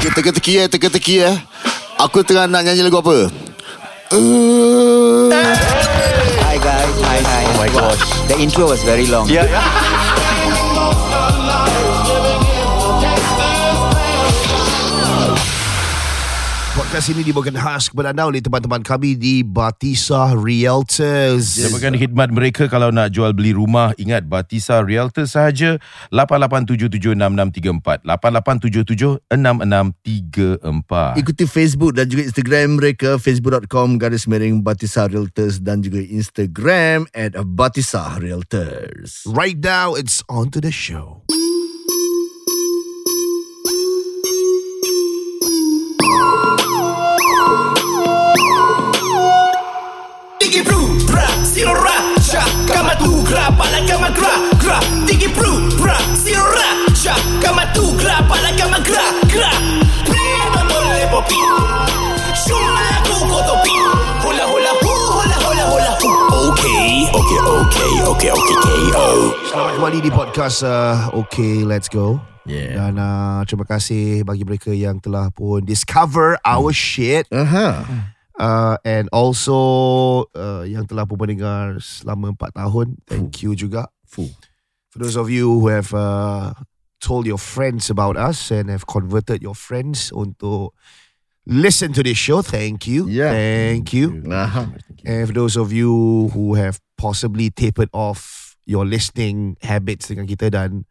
Teka-teki eh, teka-teki eh. Aku tengah nak nyanyi lagu apa? Uh, Hi guys, hi hi. Oh my gosh. The intro was very long. Ya, ya. podcast ini dibawakan khas kepada anda oleh teman-teman kami di Batisa Realtors. Dapatkan khidmat mereka kalau nak jual beli rumah. Ingat Batisa Realtor sahaja 88776634. 88776634. Ikuti Facebook dan juga Instagram mereka facebook.com garis miring Batisa Realtors dan juga Instagram at Batisa Realtors. Right now, it's on to the show. Digi bru, bra, siro ra, sha, kama tu gra, pala kama gra, gra. Digi bru, bra, siro ra, sha, kama tu gra, pala kama gra, gra. Prima mole popi, shuma ku kotopi, hula hula hu, hula hula hula hu. Okay, okay, okay, okay, okay, KO. Selamat kembali di podcast uh, Okay, let's go. Yeah. Dan uh, terima kasih bagi mereka yang telah pun discover our shit. Aha. Uh, and also uh, yang telah pun mendengar selama 4 tahun. Thank you juga. Fuh. For those of you who have uh, told your friends about us and have converted your friends untuk listen to this show, thank you. Yeah. Thank you. Aha. And for those of you who have possibly tapered off your listening habits dengan kita dan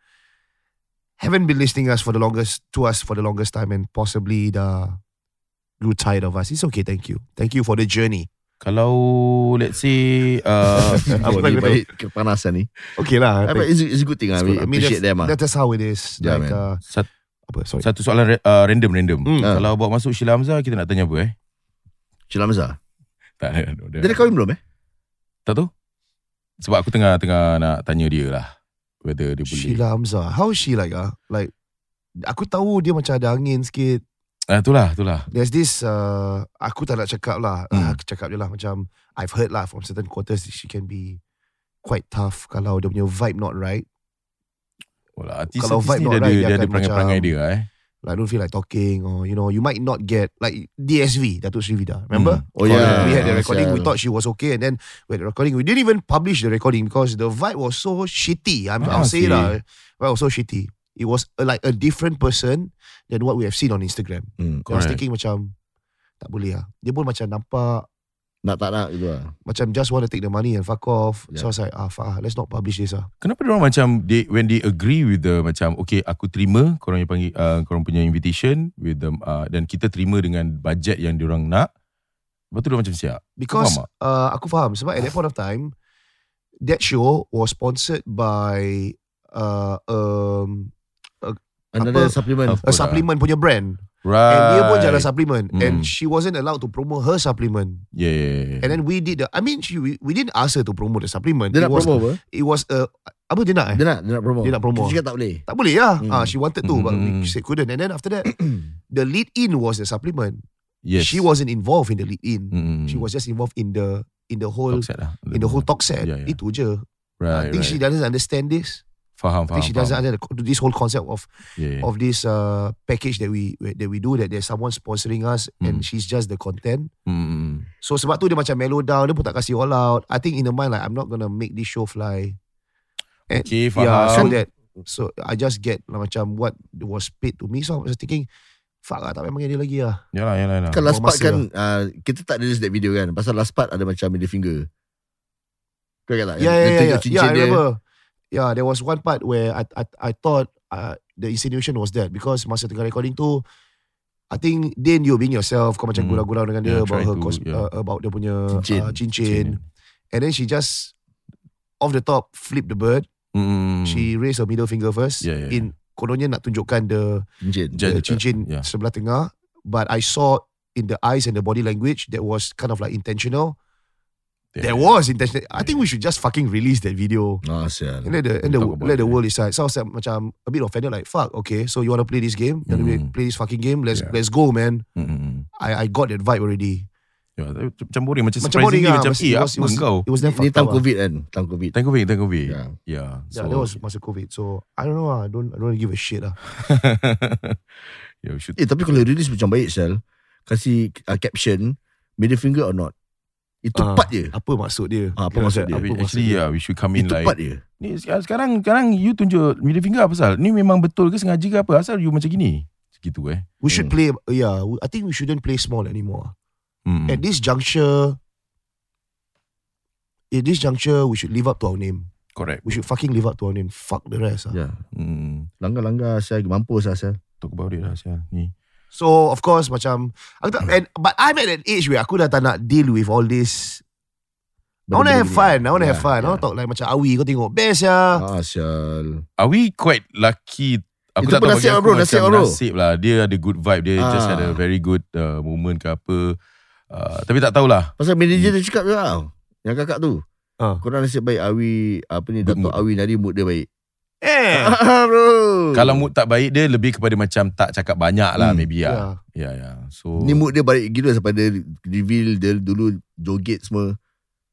haven't been listening us for the longest to us for the longest time and possibly dah grew tired of us. It's okay, thank you. Thank you for the journey. Kalau let's say uh, Apa lagi ni baik kepanasan ni. Okay lah. But it's, it's a good thing. I mean, I mean, appreciate that's, them. ah. that's how it is. Yeah, like, man. uh, sat, apa, sorry. satu soalan uh, random random. Hmm. Kalau bawa masuk Sheila Hamzah kita nak tanya apa eh? Sheila Hamzah. Tak ada. Dia dah kahwin belum eh? Tak tahu. Sebab aku tengah tengah nak tanya dia lah. Whether dia boleh. Sheila Hamzah. How is she like? Ah, Like, aku tahu dia macam ada angin sikit. Ah, itulah, itulah. There's this uh, Aku tak nak cakap lah Hmm. uh, Aku cakap je lah Macam I've heard lah From certain quarters She can be Quite tough Kalau dia punya vibe not right Well, artis, Kalau artis vibe not dia, right, ada, dia dia ada perangai-perangai dia eh. Like don't feel like talking Or you know You might not get Like DSV Datuk Sri Vida Remember? Oh, yeah. We had the recording We thought she was okay And then We had the recording We didn't even publish the recording Because the vibe was so shitty I'm, Ah, I'll say okay. lah Vibe was so shitty It was uh, like a different person Than what we have seen on Instagram. I was Correct. thinking macam Tak boleh lah Dia pun macam nampak Nak tak nak gitu lah. macam just want to take the money and fuck off. Yeah. So I was like, ah, fuck, ah, let's not publish this ah. Kenapa dia orang macam they, when they agree with the macam okay aku terima korang yang panggil uh, korang punya invitation with them uh, dan kita terima dengan budget yang dia orang nak. Lepas tu dia macam siap. Because faham tak? uh, aku faham sebab at that point of time, that show was sponsored by uh, um, Another Apa? supplement. Apa? a supplement punya brand. Right. And dia pun jalan supplement. Mm. And she wasn't allowed to promote her supplement. Yeah, yeah, yeah. And then we did the, I mean, she, we, we didn't ask her to promote the supplement. Dia it nak was, promo apa? It was a, apa dia nak eh? Dia nak, dia nak promo. Dia nak promo. Kita cakap tak boleh. Tak boleh lah. Hmm. Ah, she wanted to, but we Hmm. said couldn't. And then after that, the lead in was the supplement. yes. She wasn't involved in the lead in. Mm-mm. She was just involved in the in the whole Talk set lah. in the whole talk set. Yeah, yeah. Itu je. Right, I think right. she doesn't understand this. Faham, I faham. think she faham. doesn't understand this whole concept of Yeah, yeah. of this uh, package that we that we do that there's someone sponsoring us Hmm. and she's just the content. Mm-mm. So sebab tu dia macam mellow down, dia pun tak kasih all out. I think in the mind like I'm not gonna make this show fly. And, Okay, Yeah, so faham. that so I just get like, macam what was paid to me. So I was thinking, fuck lah, tak payah panggil dia lagi lah. Yalah, yalah, yalah. Kan last part kan uh, Kita tak release that video kan Pasal last part ada macam middle finger Kau ingat tak yeah, tunjuk yeah. cincin Yeah, I dia. Yeah, there was one part where I I I thought uh, the insinuation was that because masa tengah recording tu, I think Din you being yourself, kau macam Hmm. gurau-gurau dengan dia about her to, cos- yeah. uh, about dia punya Cincin. uh, cincin. And then she just off the top flip the bird. Mm-mm. She raised her middle finger first. Yeah, yeah, In kononnya nak tunjukkan the, Cincin the cincin yeah. sebelah tengah, but I saw in the eyes and the body language that was kind of like intentional. Yeah. There was intention. I think we should just fucking release that video. Ah sial And let the and the, Talk about let the world decide. So I was like, macam a bit offended, like fuck. Okay, so you want to play this game? You want to Mm. play this fucking game? Let's Yeah. let's go, man. Mm-mm. I I got that vibe already. Ya, tapi macam boring macam, Macam boring surprisingly lah. macam eh it apa was- it was- kau It was then Ni fucked time up. lah. covid kan Time covid Time COVID Time COVID Yeah. Yeah Yeah, that was masa COVID. So I don't know. lah. I don't I don't give a shit lah. Yeah, we should. Eh tapi kalau release macam baik Sel Kasih uh, caption Middle finger or not Itu Ah. part je Apa maksud dia? Ah, apa maksud dia? apa Tapi maksud actually, dia? yeah, we should come in Itu like. part je Ni sekarang, sekarang, sekarang you tunjuk middle finger apa pasal? Ni memang betul ke sengaja ke apa? Asal you macam gini? Gitu eh. We should Hmm. play, yeah, I think we shouldn't play small anymore. Hmm. At this juncture, at this juncture, we should live up to our name. Correct. We should fucking live up to our name. Fuck the rest. ah. Ya Hmm. Langgar-langgar Sel Mampus lah Sel Talk about it lah. Ni. So of course macam aku tak, and, but I'm at an age where aku dah tak nak deal with all this. I want to have fun. I want to have fun. I want to talk like macam Awi kau tengok best ya. Ah Sel Are we quite lucky? Aku Itu tak pun tahu nasib bagi aku bro, macam nasib lah, bro. nasib lah. Dia ada good vibe. Dia just Ah. had a very good uh, moment ke apa. Uh, tapi tak tahulah. Pasal manager dia cakap tau Yang kakak tu Ah. Korang nasib baik Awi Apa ni Datuk. Awi Nadi mood dia baik Eh. Ah, bro Kalau mood tak baik dia lebih kepada macam tak cakap banyak lah Hmm. maybe lah. Ya yeah, ya. Yeah. So Ni mood dia baik gila Sampai dia reveal Dia dulu joget semua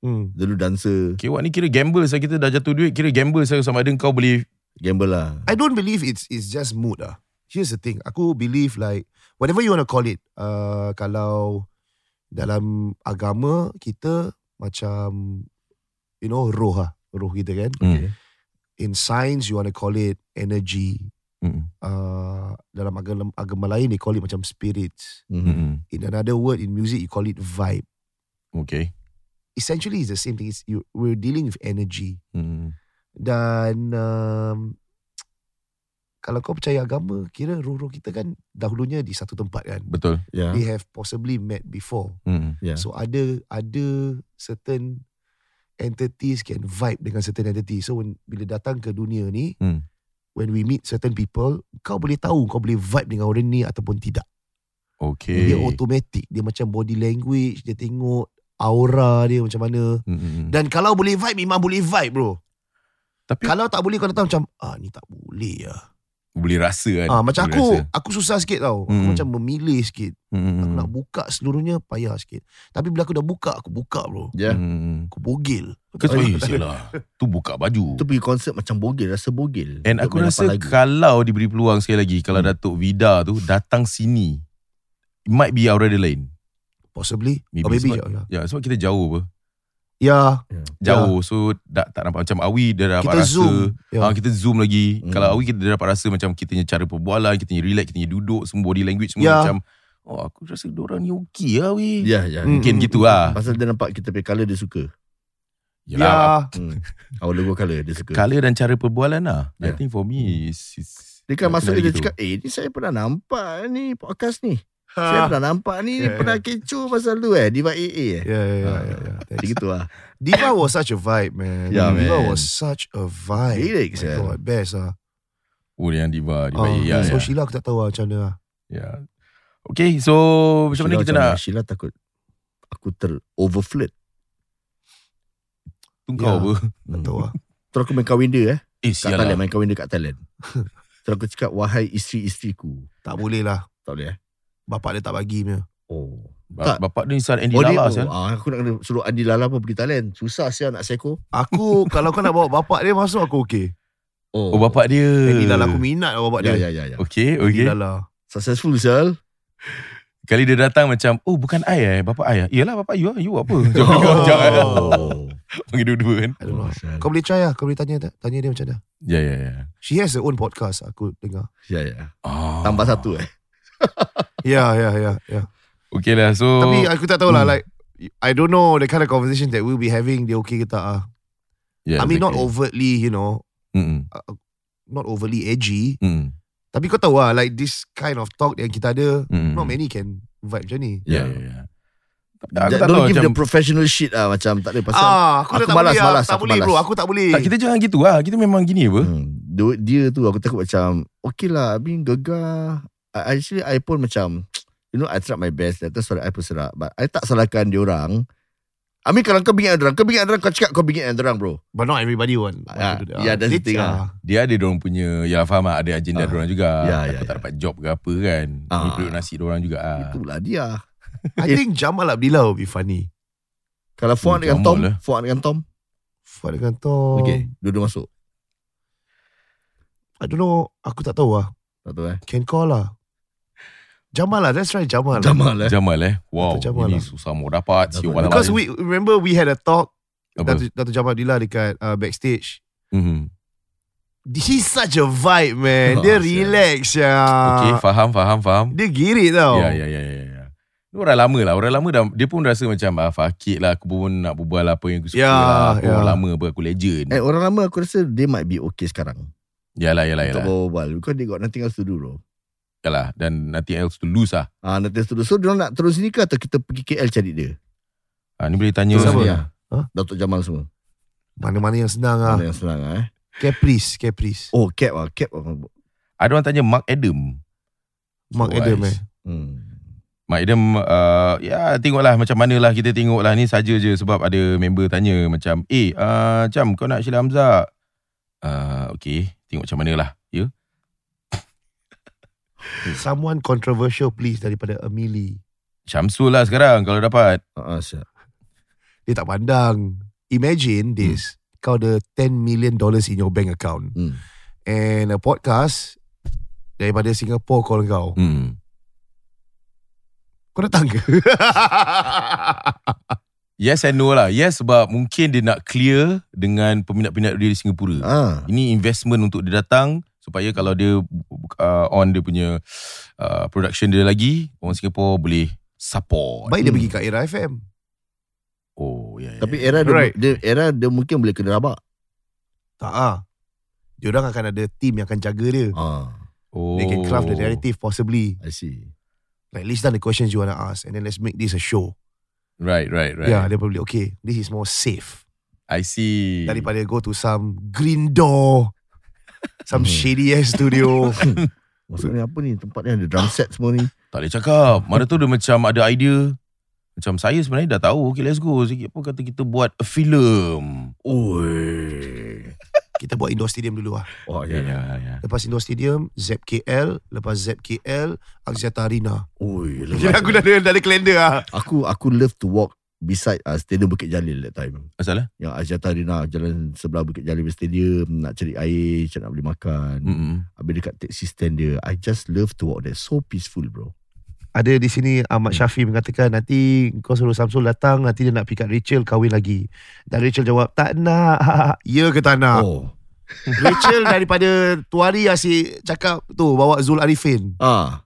Hmm. Dulu dancer Okay, wak ni kira gamble saya kita dah jatuh duit kira gamble saya sama ada kau boleh Gamble lah I don't believe it's it's just mood ah. Here's the thing. Aku believe like whatever you want to call it. Uh, kalau dalam agama kita macam you know roh ah, roh kita kan. Okay. In science you want to call it energy. Mm. Uh, dalam agama agama lain they call it macam spirits. Mhm. Mm. In another word in music you call it vibe. Okay. Essentially it's the same thing. It's you, we're dealing with energy. Mm. Dan um, kalau kau percaya agama, kira roh-roh kita kan dahulunya di satu tempat kan. Betul. Ya They have possibly met before. Mm. Ya So ada ada certain entities can vibe dengan certain entity. So when, bila datang ke dunia ni, Hmm. when we meet certain people, kau boleh tahu kau boleh vibe dengan orang ni ataupun tidak. Okay. Dia automatic, dia macam body language, dia tengok aura dia macam mana. Mm, mm, mm. Dan kalau boleh vibe, memang boleh vibe bro. Tapi Kalau tak boleh kau dah tahu macam, ah ni tak boleh lah. Boleh rasa kan. Ah macam Boleh aku, rasa. aku susah sikit tau. Aku Hmm. macam memilih sikit. Mm, mm, Aku mm. nak buka seluruhnya payah sikit. Tapi bila aku dah buka, aku buka bro. Ya Mm. Aku bogil. Kau Oh, eh, sialah. Tu buka baju. Tu pergi konsert macam bogel Rasa bogel And aku rasa lagu. kalau diberi peluang sekali lagi, kalau Hmm. Datuk Vida tu datang sini, it might be Aurora lain. Possibly. Maybe Or maybe. sebab- Ya. Ya, sebab kita jauh apa. Ya. Jauh. So tak, tak nampak macam Awi dia dapat Kita rasa. zoom. Ya. Ha, kita zoom lagi. Hmm. Kalau Awi kita dia dapat rasa macam kita punya cara perbualan, kita punya relax, kita punya duduk, semua body language semua Ya. macam oh aku rasa orang ni okey lah Awi. Ya ya Hmm. Mungkin gitu lah. Pasal dia nampak kita punya colour dia suka Yalah. Ya. hmm. Our logo colour dia suka Color dan cara perbualan lah. I Ya. think for me is, is Dia kan masuk dia gitu. cakap Eh ni saya pernah nampak ni Podcast ni Saya Ha. pernah nampak ni Ya, Pernah kecoh pasal tu eh Diva AA eh Ya, ya, ya, Ah. ya, ya. Jadi gitu lah Diva was such a vibe, man. Yeah, Diva man. was such a vibe. Lyrics, My yeah. God, best ah. Oh yang diva, diva Ah, ya, so ya. Sheila aku tak tahu lah macam mana. lah. ya. Okay, so macam mana kita nak Sheila takut Aku ter overflirt tungkau Ya. apa? Tak tahu lah. Terus aku main kahwin dia eh Eh, Kat sial Thailand lah. Main kahwin dia kat Thailand Terus aku cakap Wahai isteri-isteriku Tak boleh lah. Tak boleh eh Bapak dia tak bagi punya. Oh Tak. Bapak dia Insan Andy Oh, dia, Lala oh, sial. ah, Aku nak kena suruh Andi Lala pun pergi Thailand Susah sial nak seko Aku, kalau kau nak bawa bapak dia masuk, aku okay. Oh, bapak dia. Andy Lala aku minat lah bapak Ya dia. ya ya, ya. Okay, Andy okay. Lala. Successful sial Kali dia datang macam, oh bukan I eh, bapak I eh. Iyalah bapak you lah, you apa? Jangan, jangan. Oh Panggil dua-dua kan. Oh. Kau boleh try lah. Kau boleh tanya tanya dia macam mana. Ya, ya, ya. She has her own podcast. Aku dengar. Ya ya Oh. Tambah satu eh Ya, ya, ya, ya. Okay lah, so. Tapi aku tak tahu lah Hmm. like I don't know the kind of conversation that we'll be having. Dia okay ke tak ah? yeah, I mean not exactly. overtly, you know, Mm-mm. not overly edgy. Mm. Tapi kau tahu lah like this kind of talk yang kita ada, Mm. not many can vibe macam ni. Ya, Yeah. ya, ya. Aku Don't tak tahu give macam the professional shit lah Macam tak ada pasal ah, aku, aku tak malas, boleh malas, tak aku boleh malas. bro, aku tak boleh. tak, kita jangan gitu lah. Kita memang gini apa. hmm, dia, dia tu aku takut macam Okay lah I mean gegar I, Actually I pun macam You know I tried my best That suara I pun serak But I tak salahkan dia orang I mean kalau kau bingit dengan orang Kau bingit dengan orang Kau cakap kau bingit dengan orang bro But not everybody want. want Ah, that. yeah, that's the thing ah, Dia ada dorang punya, ya faham lah, ada agenda Ah. dorang juga. Ya, Takut ya, tak ya. dapat job ke apa kan. Ah. Ni perut nasi dorang juga ah. Itulah dia I think Jamal Abdillah will be funny. Kalau Fuad Oh, dengan Tom lah. Fuad dengan Tom Fuad dengan Tom. Okay Dua-dua masuk I don't know. Aku tak tahu lah. Tak tahu eh Can call lah. Jamal lah. Let's try Jamal. lah. Jamal eh. Jamal eh. Wow, Dato' Jamal ini lah. susah mau dapat. Dato' orang Because we remember we had a talk Apa? Dato' Dato' Jamal Dila dekat uh, backstage. Mhm. He's such a vibe man. Oh, Dia relax ya. Okay, faham, faham, faham. Dia girit tau. Ya, ya, ya, ya. ya. Ni orang lama lah. Orang lama dah, dia pun rasa macam, ah, fakir lah. Aku pun nak berbual apa yang aku suka Ya, lah. Aku ya. orang lama apa, aku legend. Eh orang lama aku rasa They might be okay sekarang Yalah, yalah, Untuk yalah. berbual Because they got nothing else to do bro Yalah, dan nothing else to lose lah. Ah, nothing else to do So dia nak terus sini ke Atau kita pergi KL cari dia Ah, ni boleh tanya. Siapa? Siapa? Ha? Datuk Jamal semua Mana-mana yang senang ah. Mana yang senang ah, eh Caprice, Caprice. Oh cap lah Cap lah Ada orang tanya Mark Adam. Mark Wise. Adam eh. hmm. Mak Adam uh, Ya tengoklah Macam mana lah Kita tengoklah Ni saja je Sebab ada member tanya Macam Eh uh, Macam kau nak Sheila Hamzah uh, Okay Tengok macam mana Someone controversial please daripada Emily. Syamsul lah sekarang Kalau dapat Ah, siap. Dia tak pandang. Imagine this. Kau ada 10 million dollars in your bank account. Hmm. And a podcast daripada Singapore call kau. hmm. Kau datang ke? Yes and no lah Yes sebab Mungkin dia nak clear Dengan peminat-peminat dia di Singapura Ah. Ini investment untuk dia datang Supaya kalau dia uh, On dia punya uh, Production dia lagi Orang Singapore boleh Support Baik dia Hmm. pergi kat Era FM. Oh ya, ya, Tapi ya. era dia, Right. dia era dia mungkin boleh kena rabak. Tak ah. Dia orang akan ada team yang akan jaga dia. Ah, oh. They can craft the narrative possibly. I see. Like list down the questions you want to ask and then let's make this a show. Right right right Yeah, they probably okay. This is more safe I see daripada go to some green door, some Hmm. shady ass studio. Maksudnya apa ni? Tempat ni ada drum set semua ni. Tak boleh cakap Mana tu dia macam ada idea Macam saya sebenarnya dah tahu Okay let's go Sikit pun kata kita buat a film Oi. Kita buat indoor stadium dulu lah. Oh Ya ya. ya ya Lepas indoor stadium, Zep KL. Lepas Zep KL, Axiata Arena. Oi. Kira aku dah ada, dah ada kalender lah. Aku aku love to walk beside uh, Stadium Bukit Jalil that time. Asal eh Yang Aziata Arena jalan sebelah Bukit Jalil Stadium nak cari air, cari nak beli makan. Mm-mm. Habis dekat taxi stand dia, I just love to walk there. So peaceful bro. Ada di sini Ahmad Syafi mengatakan nanti kau suruh Samsul datang nanti dia nak pick up Rachel kahwin lagi. Dan Rachel jawab tak nak. ya ke tak nak? Oh. Rachel daripada Tuari asyik cakap tu bawa Zul Arifin. Ah,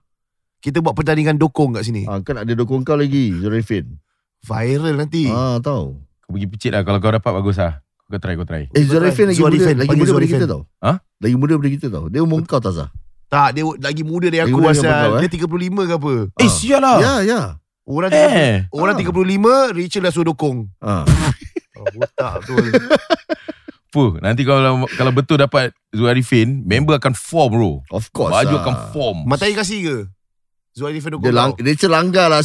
Kita buat pertandingan dokong kat sini. ah kan ada dokong kau lagi, Zorifin. Viral nanti. Ah, tahu. Kau pergi picit lah Kalau kau dapat bagus lah Kau try kau try Eh Zorifin lagi muda, lagi muda daripada kita tau. Ha? Lagi muda daripada kita tau. Dia umur kau tak sah. Tak, dia lagi muda dari aku muda daripada asal. kau, eh? Dia 35 ke apa? Eh Ah. sial lah Ya, ya. Orang 30, Eh orang Ah. 35, Rachel dah suruh dokong. Ah. Oh, botak betul. Puh, Nanti kalau kalau betul dapat Zul Arifin Member akan form bro Of course. Baju lah. akan form Matai kasih ke? Zul Arifin dokong Dia lang-. Rachel langgar lah.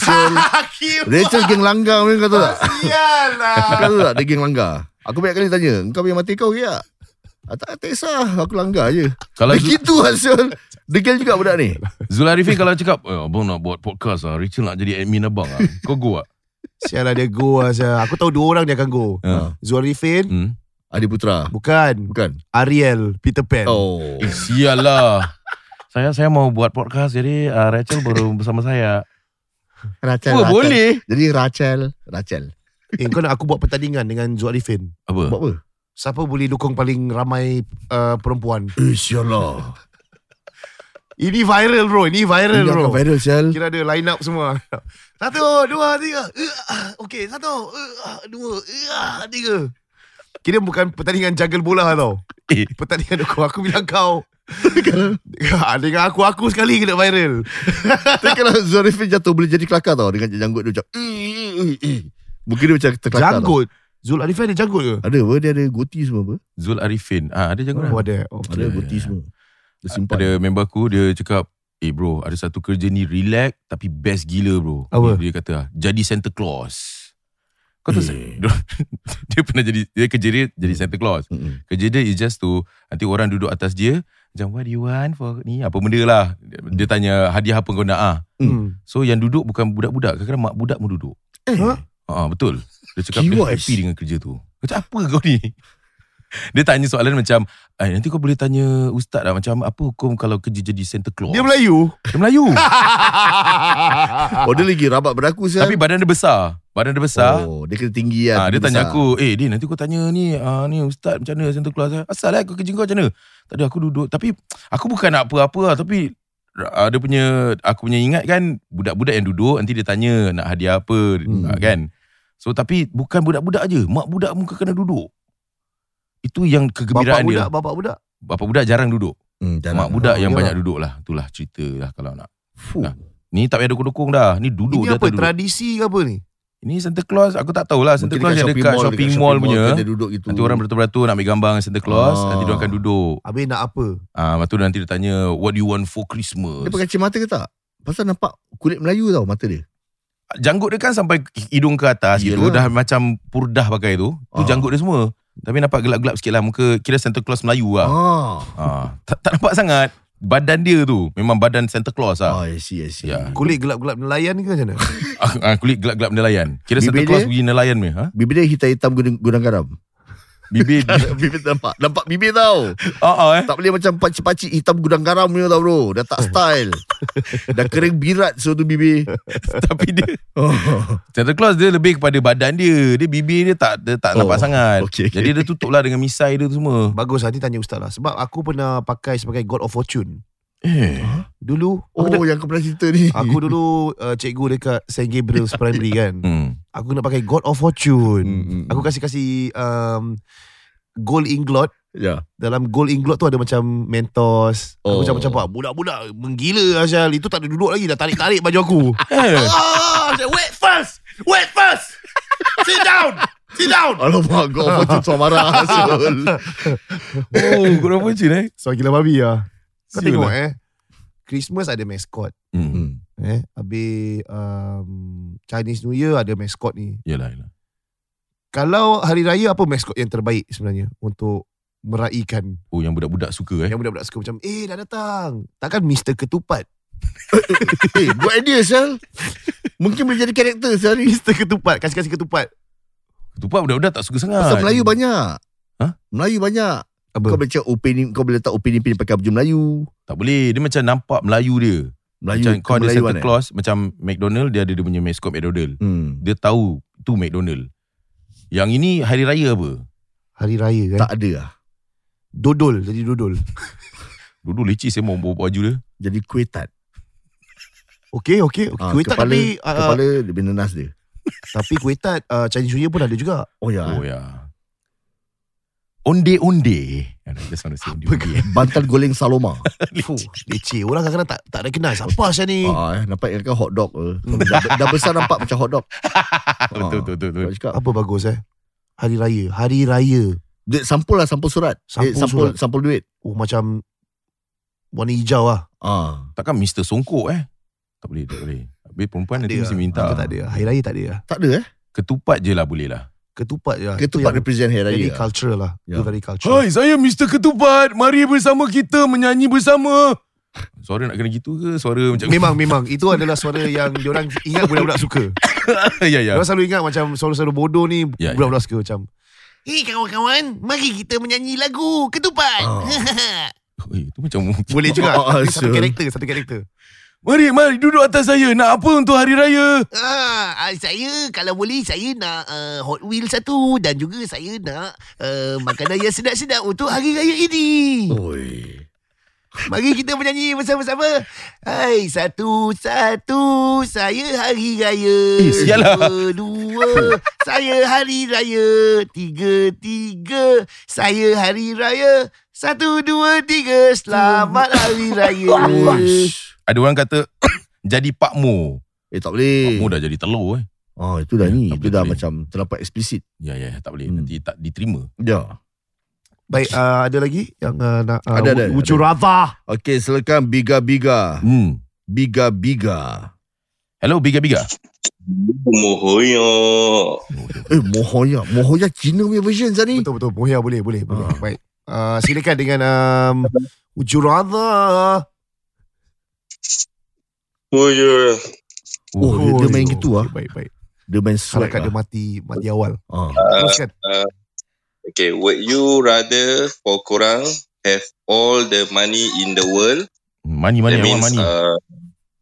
Rachel geng langgar ni kau tahu tak? Sial lah. Kau tahu tak dia geng langgar? Aku banyak kali tanya, kau punya mati kau ke tak? Ah, tak, tak kisah, aku langgar je. Kalau Dia Zul, gitu lah. Degil juga budak ni. Zul Arifin kalau cakap eh, Abang nak buat podcast lah Rachel nak jadi admin abang lah Kau go lah Sial lah dia go lah. sial. Aku tahu dua orang dia akan go. Ha. Zul Arifin. hmm. Adi Putra. Bukan. Bukan? Ariel. Peter Pan. Oh. Eh sial lah Saya saya mau buat podcast Jadi uh, Rachel baru bersama saya Rachel. Oh Rachel. boleh Jadi Rachel. Rachel. Eh, kau nak aku buat pertandingan dengan Zul Arifin. Apa? Buat apa? Siapa boleh dukung paling ramai uh, perempuan? Eh, sial lah. Ini viral bro. Ini viral Ini bro. akan viral Syul. Kira ada line up semua. Satu, dua, tiga. Uh, Okey, satu, uh, dua, uh, tiga. Kira bukan pertandingan jagal bola tau. Eh. Pertandingan dukung. Aku bilang kau. Dengan aku-aku sekali kena viral. Tapi kalau Zorifin jatuh boleh jadi kelakar tau dengan janggut dia macam. Mungkin dia macam terkelakar tau. Janggut. Zul Arifin ada janggut ke? Ada apa? Dia ada goti semua apa? Zul Arifin ah, Ada jangan Oh, ada. Okay. Ada goti semua. Dia simpan. Ada member aku Dia cakap Eh bro Ada satu kerja ni Relax Tapi best gila bro Apa? Dia kata Jadi Santa Claus Kau tahu Eh. dia, dia pernah jadi Dia kerja dia Jadi Santa Claus Mm-mm. Kerja dia is just to Nanti orang duduk atas dia Macam what do you want for ni? Apa benda lah. Dia, tanya Hadiah apa kau nak? Ah. Hmm. So yang duduk bukan budak-budak. Kadang-kadang mak budak pun duduk. Eh, Ha? Ah Betul. Dia cakap dia happy dengan kerja tu. Macam apa kau ni? Dia tanya soalan macam eh, Nanti kau boleh tanya Ustaz lah Macam apa hukum Kalau kerja jadi Santa Claus Dia Melayu. Dia Melayu Oh dia lagi rabat beraku saya. Tapi badan dia besar Badan dia besar Oh dia kena tinggi Ah, kan. dia tanya besar. aku, eh Din nanti kau tanya ni, ah, ni Ustaz macam mana Santa Claus? Asal lah kau kerja kau macam mana? Tadi aku duduk, tapi aku bukan nak apa-apa lah, tapi ah, dia punya, aku punya ingat kan, budak-budak yang duduk, nanti dia tanya nak hadiah apa, Hmm. kan? So tapi bukan budak-budak aja, mak budak muka kena duduk. Itu yang Bapak kegembiraan budak, dia. bapak budak. Bapak budak jarang duduk. Hmm, jalan. Mak budak Oh, yang banyak duduk lah. Itulah cerita lah kalau nak. Fuh. Nah. Ni tak payah dukung-dukung dah. Ni duduk Ini dia apa? duduk. Tradisi ke apa ni? Ini Santa Claus, aku tak tahulah. Santa Mungkin Claus dekat yang dekat shopping, mall, punya. Dia duduk gitu. Nanti orang beratur-beratur nak ambil gambar dengan Santa Claus, Ah. nanti dia akan duduk. Habis nak apa? Ah, lepas tu nanti dia tanya, what do you want for Christmas? Dia pakai cermin mata ke tak? Pasal nampak kulit Melayu tau mata dia. Janggut dia kan sampai hidung ke atas gitu, Yelah. dah macam purdah pakai tu. Tu Ah. janggut dia semua. Tapi nampak gelap-gelap sikit lah muka, kira Santa Claus Melayu lah. Ah. Ah. Tak, tak nampak sangat. Badan dia tu, memang badan Santa Claus lah. Ah, I see, I see. Ya. Kulit gelap-gelap nelayan ke macam mana? Ah, ah, kulit gelap-gelap nelayan. Kira Santa Bibir Claus dia? pergi nelayan ni. Ha? Bibir dia hitam-hitam gudang, gudang garam. Bibir bibir nampak. Nampak bibir tau. ah, ah, eh. Tak boleh macam pacik-pacik hitam gudang garam ni tau bro. Dah tak style. Dah kering birat so tu bibir. Tapi dia Oh. Santa Claus dia lebih kepada badan dia. Dia bibir dia tak dia tak Oh, nampak sangat. okey, okey. Jadi dia tutup lah dengan misai dia tu semua. Bagus nanti tanya ustaz lah. Sebab aku pernah pakai sebagai God of Fortune. Eh. Dulu, Oh, aku, yang kau pernah cerita ni. aku dulu uh, cikgu dekat St. Gabriel's Primary kan. Hmm. Aku nak pakai God of Fortune. Hmm, hmm, Aku kasih-kasih um, gold inglot. Ya. Dalam gold inglot tu ada macam Mentos. Aku Oh. macam macam apa? Budak-budak menggila Asyal. Itu tak ada duduk lagi. Dah tarik-tarik baju aku. Eh. ah, wait first. Wait first. Sit down. Sit down. Alamak, apa tu tuan marah. Sul. Oh, kau apa je eh? So gila babi lah. Kau Siul tengok lah. eh. Christmas ada mascot. Hmm. Hmm. Eh, habis um, Chinese New Year ada mascot ni. Yalah, yalah. Kalau hari raya apa mascot yang terbaik sebenarnya untuk meraihkan Oh, yang budak-budak suka eh. yang budak-budak suka macam eh dah datang. Takkan Mr. Ketupat. Eh, good idea, Sal. Mungkin boleh jadi karakter sehari. Mr. Ketupat, kasih-kasih ketupat. Ketupat budak-budak tak suka sangat. Pasal Melayu banyak. Hah? Melayu banyak. Apa? Kau baca opening, kau boleh letak opening pin pakai baju Melayu. Tak boleh. Dia macam nampak Melayu dia. Melayu macam kau ada Santa eh? Claus, macam McDonald, dia ada dia punya mascot McDonald. Hmm. Dia tahu tu McDonald. Yang ini hari raya apa? Hari raya kan. Tak ada lah. Dodol, jadi dodol. Dulu leceh saya mau bawa baju dia. Jadi kuih tat. Okey, okey. Okay. Ah, kuih tat kepala, tapi uh, kepala dia punya nanas dia. tapi kuih tat uh, Chinese New Year pun ada juga. Oh ya. Oh ya. Onde-onde. Just want to say onde-onde. Bantal goreng Saloma. Fuh, leceh. Orang kadang-kadang tak tak ada kenal siapa saya ni. ah, eh, nampak kan hot dog. Uh. dah, dah besar nampak macam hot dog. betul, betul, betul. betul. Kau cakap. Apa bagus eh? Hari raya, hari raya. Duit sampul lah, sampul surat. Sampul eh, sampul, surat. sampul duit. Oh macam warna hijau lah. Ah, Takkan Mr. Songkok eh? Tak boleh, tak boleh. Habis perempuan nanti mesti lah. minta. Ah, tak ada. Hari raya tak ada lah. tak ada eh. Ketupat je lah boleh lah. Ketupat je lah. Ketupat represent hari raya. Very lah. cultural lah. Ya. Itu very cultural. Hai, saya Mr. Ketupat. Mari bersama kita menyanyi bersama. Suara nak kena gitu ke? Suara macam... Memang memang itu adalah suara yang diorang ingat budak-budak suka. ya, ya. Diorang selalu ingat macam suara-suara bodoh ni Ya, budak-budak suka macam Eh kawan-kawan, mari kita menyanyi lagu Ketupat. Oh. Eh, itu macam... Boleh juga. Oh, satu karakter, satu karakter. Mari, mari duduk atas saya. Nak apa untuk hari raya? Ah, ah, saya kalau boleh saya nak uh, Hot Wheels satu dan juga saya nak uh, makanan yang sedap-sedap untuk hari raya ini. Oi. Mari kita menyanyi bersama-sama. Hai, satu-satu saya hari raya. Eh, lah. Dua-dua saya hari raya. Tiga-tiga saya hari raya. Satu, dua, tiga. Selamat hari raya. Ada orang kata jadi Pak Mo. Eh tak Pak boleh. Mo dah jadi telur eh. Oh itu dah ni. Tak Itu boleh, dah boleh. macam terlampau eksplisit. Ya, ya, tak boleh. Hmm. Nanti tak diterima. Ya. Baik, uh, ada lagi yang uh, nak uh, Ada, ada, Would you rather? Okay silakan Biga Biga. Hmm. Biga Biga. Hello, Biga Biga. Mohoyo. Eh Mohoya. Mohoya Cina punya version Zani. Betul betul. Mohya boleh boleh boleh. Ah. Baik. Uh, silakan dengan um, Would you rather? Mohoyo. Oh, dia, dia main yo. gitu ah. Baik baik. Dia main swag Harapkan dia lah. mati mati awal. Ah. Teruskan. Okay, would you rather for korang have all the money in the world? Money, money, that means money. Uh,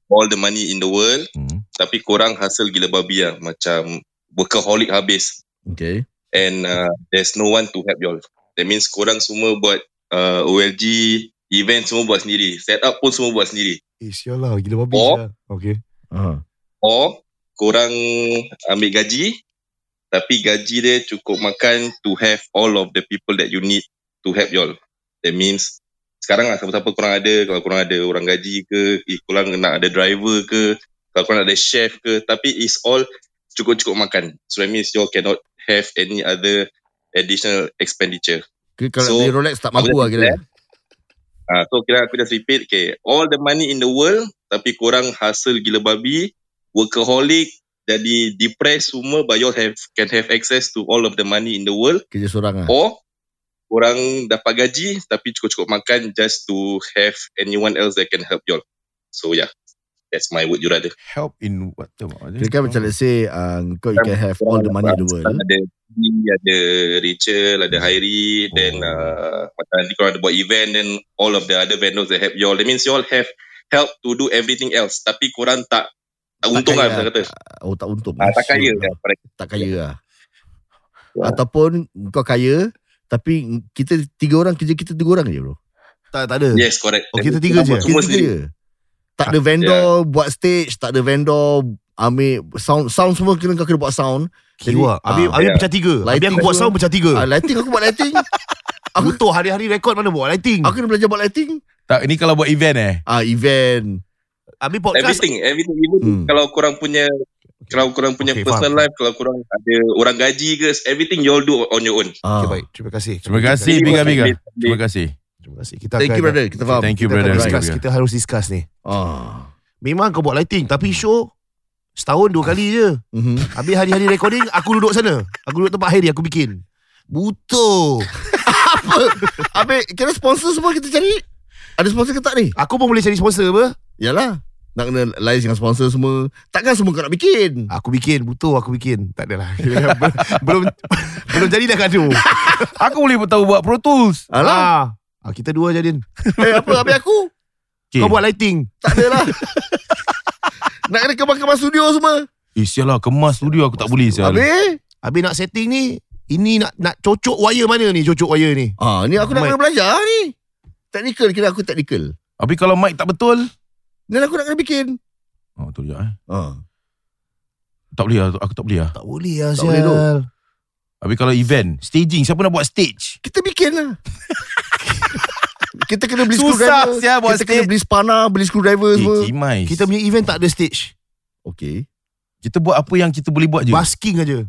all the money in the world. Hmm. Tapi korang hasil gila babi lah. Macam workaholic habis. Okay. And uh, there's no one to help y'all. That means korang semua buat uh, OLG, event semua buat sendiri. Set up pun semua buat sendiri. Eh, sial lah. Gila babi. Oh. sial. Okay. Uh. Or korang ambil gaji tapi gaji dia cukup makan to have all of the people that you need to help y'all. That means sekarang lah siapa-siapa korang ada, kalau korang ada orang gaji ke, eh, korang nak ada driver ke, kalau korang nak ada chef ke, tapi it's all cukup-cukup makan. So that means you cannot have any other additional expenditure. Kalau So, beli Rolex tak mampu lah kira. Ah, so kira aku just repeat, okay, all the money in the world, tapi korang hasil gila babi, workaholic, jadi depressed semua, but you all have can have access to all of the money in the world, Kerja seorang lah. or korang dapat gaji, tapi cukup-cukup makan just to have anyone else that can help you all. So yeah, that's my would you rather. Help in what term? Kira kan macam let's say uh, kau you can have all the money in the world. Ada ada Rachel, ada Hairi, then Oh. uh, macam nanti korang ada buat event, then all of the other vendors that help you all. That means you all have help to do everything else. Tapi korang tak tak untung lah, kaya. saya kata. Oh tak untung. Ah, tak kaya Sure. correct. Tak kaya lah. Ya. Ataupun kau kaya tapi kita tiga orang kerja kita tiga orang je bro. Tak, tak ada. Yes, correct. Oh, kita tiga je? Kita tiga je. Tak ada vendor buat stage, tak ada vendor ambil sound sound semua kena kau kena buat sound. Kiwa. Jadi, Habis, ah, habis ya. pecah tiga. Habis Lighting aku buat sound pecah tiga. Ah, lighting aku buat lighting. aku Betul hari-hari rekod mana buat lighting. aku kena belajar buat lighting. Tak, ni kalau buat event eh. Ah event. Habis podcast. Everything, everything. Even Hmm. kalau korang punya kalau korang punya Okay, personal faham. life, kalau korang ada orang gaji ke, everything you all do on your own. Ah. Okay, baik. Terima kasih. Terima kasih, Biga Biga. ambil- Terima kasih. Terima kasih. Kita Thank akan, you brother. Kita faham. Thank you, kita brother. discuss. Kita harus discuss ni. Ah. Memang kau buat lighting. Tapi show setahun dua kali je. Mhm. Habis hari-hari recording, aku duduk sana. Aku duduk tempat Hairi, aku bikin. Butuh. Apa? Habis kira sponsor semua kita cari. Ada sponsor ke tak ni? Aku pun boleh cari sponsor apa. Yalah. Nak kena liaise dengan sponsor semua. Takkan semua kau nak bikin. Aku bikin, butuh aku bikin. Tak adalah. belum belum jadi dah gaduh. Aku boleh tahu buat Pro Tools. Alah. Ah, kita dua je Din. Eh apa habis aku? Okay. Kau buat lighting. Tak ada lah. nak kena kemas-kemas studio semua. Eh, sial lah. Kemas studio aku tak boleh sial. Habis? Habis nak setting ni, ini nak nak cocok wire mana ni? Cocok wire ni. Ah, ni aku nak kena belajar ni. Technical kira aku technical. Habis kalau mic tak betul. Dan aku nak kena bikin. Oh, tu je eh. Ah. Tak boleh lah. Aku tak boleh lah. Tak boleh lah, Tak boleh tu. Habis kalau event, staging. Siapa nak buat stage? Kita bikin lah. kita kena beli Susah, screwdriver. sial, buat kita kena stage. beli spana, beli screwdriver Eh, semua. Kimai. Kita punya event tak ada stage. Okay. Kita buat apa yang kita boleh buat je. Basking aja.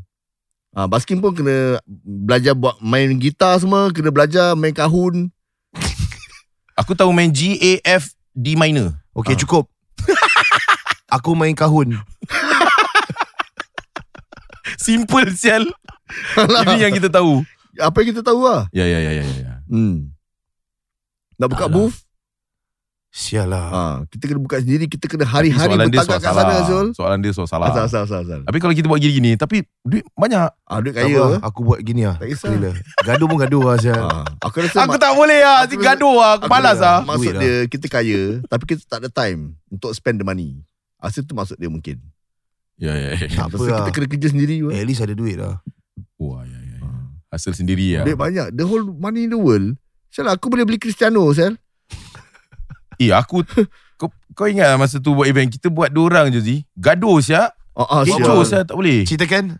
Ah, basking pun kena belajar buat main gitar semua, kena belajar main kahun. Aku tahu main G, A, F, D minor. Okay, Ah. cukup. aku main kahun. Simple sial. Ini yang kita tahu. Apa yang kita tahu lah. Ya, ya, ya, ya. ya. Hmm. Nak buka Alah. booth, Sial lah. ah, kita kena buka sendiri, kita kena hari-hari soal kat salah. sana Zul. Soalan dia soal salah. Asal, asal, asal, asal. Tapi kalau kita buat gini-gini, tapi duit banyak. Ah, duit kaya. apa, aku buat gini lah. Tak kisah. Gila. Gaduh pun gaduh lah, sial. Ah, aku rasa Aku tak boleh lah. aku gaduh lah. Aku aku malas lah. Maksud Duit dia, kita kaya, tapi kita tak ada time untuk spend the money. Rasa tu maksud dia mungkin. Ya, ya, ya. Tak apa lah. kita kena kerja sendiri. pun. At least ada duit lah. Wah, ya, ya, ya. Hasil sendiri lah. Duit banyak. The whole money in the world. Sel aku boleh beli Cristiano, Sel. Eh, aku... Kau, kau ingat lah masa tu buat event Kita buat dua orang je Zi Gaduh siap Oh, ah, Kecoh sial. siap tak boleh Ceritakan.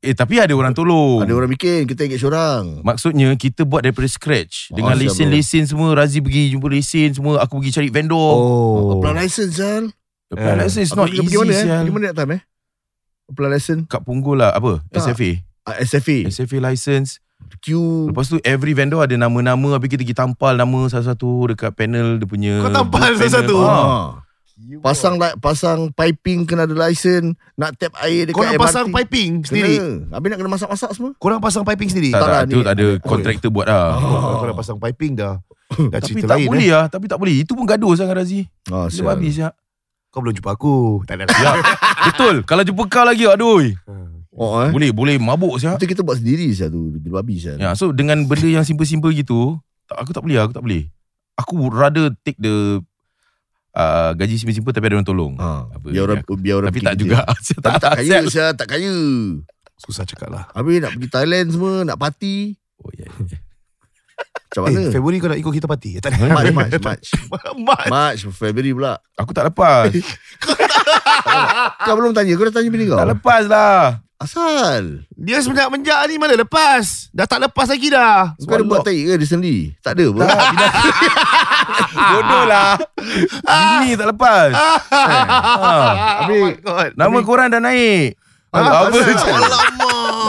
Eh tapi ada orang tolong Ada orang bikin, kita engage orang. Maksudnya kita buat daripada scratch Oh, Dengan lesen-lesen semua Razi pergi jumpa lesen semua Aku pergi cari vendor Oh. Apply license, Sel. Apply Eh. license is Aku not pergi easy mana, eh? Pergi mana that time, eh? Apply license. Kat Punggol lah Apa? Tak. SFA Ah, SFA. SFA license Q. Lepas tu every vendor ada nama-nama Habis kita pergi tampal nama satu-satu Dekat panel dia punya Kau tampal satu-satu? Ah. Ah. Pasang like, pasang piping kena ada license, nak tap air dekat Korang MRT. pasang piping Kena. sendiri. Habis nak kena masak-masak semua. Korang pasang piping sendiri. Tak Tak lah, tak Tu ni- ada Oh, kontraktor buat lah Oh, korang pasang piping dah. Dah Tapi tak lain boleh eh. lah Tapi tak boleh Itu pun gaduh sangat Razi Ah, Dia habis ya. Kau belum jumpa aku. Tak ada. ya Betul Kalau jumpa kau lagi Aduh Hmm. Oh eh. Boleh boleh mabuk siap. Kita kita buat sendiri saya tu gila babi saya. Ya, so dengan benda yang simple-simple gitu, tak, aku tak boleh, aku tak boleh. Aku rather take the uh, gaji simple-simple tapi ada orang tolong. Ha, Apa, biar orang ya. biar orang Tapi tak kita. juga. Tapi tak kaya saya tak kaya. Susah cakap lah. Habis nak pergi Thailand semua, nak party. Oh, ya, ya. Macam mana? Eh, Februari kau nak ikut kita party? Tak ada. March, March, March. March. March, February pula. Aku tak lepas. Kau belum tanya, kau dah tanya bini kau? tak lepas lah. Asal? Dia sebenarnya menjak ni mana lepas? Dah tak lepas lagi dah. Kau ada buat tai ke recently? Tak ada pun. Bodoh lah. Bini tak lepas. ha. Oh my god. Nama korang dah naik. Ah, apa? asal?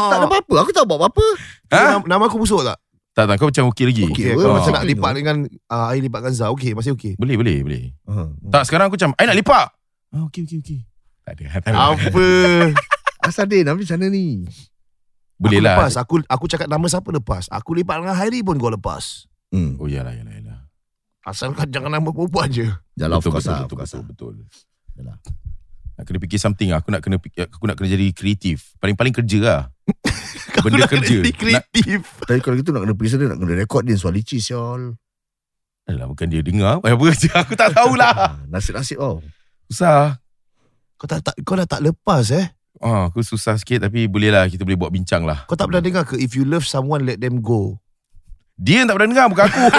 tak ada apa-apa. Aku tak buat apa-apa. Ha? Nama, aku busuk tak? Tak, tak. Kau macam okey lagi. Okey, okay, macam nak lipat dengan uh, air lipat Ganza. Okey, masih okey. Boleh, boleh, boleh. Ha. Tak, sekarang aku macam, I nak lipat. Ah, okey, okey, okey. Tak ada. Tak ada. Apa? Asal dia nak macam mana ni? Boleh aku lah. Lepas. Aku aku cakap nama siapa lepas. Aku lipat dengan Hairi pun kau lepas. Hmm. Oh, yalah, yalah, yalah. Asalkan jangan nama perempuan je. Jalan of betul, course betul, lah. betul, course betul, lah. betul. Yalah. Nak kena fikir something lah. Aku nak kena fikir, aku nak kena jadi kreatif. Paling-paling kerja lah. Benda nak kerja. Nak, kreatif. Tapi kalau gitu nak kena pergi sana nak kena rekod dia suara licis sial. alah, bukan dia dengar. Apa je. Aku tak tahulah. Nasib-nasib tau. Susah. Kau tak, tak kau dah tak lepas eh. Ah, aku susah sikit tapi boleh lah. Kita boleh buat bincang lah. Kau tak pernah dengar ke if you love someone let them go. Dia yang tak pernah dengar bukan aku.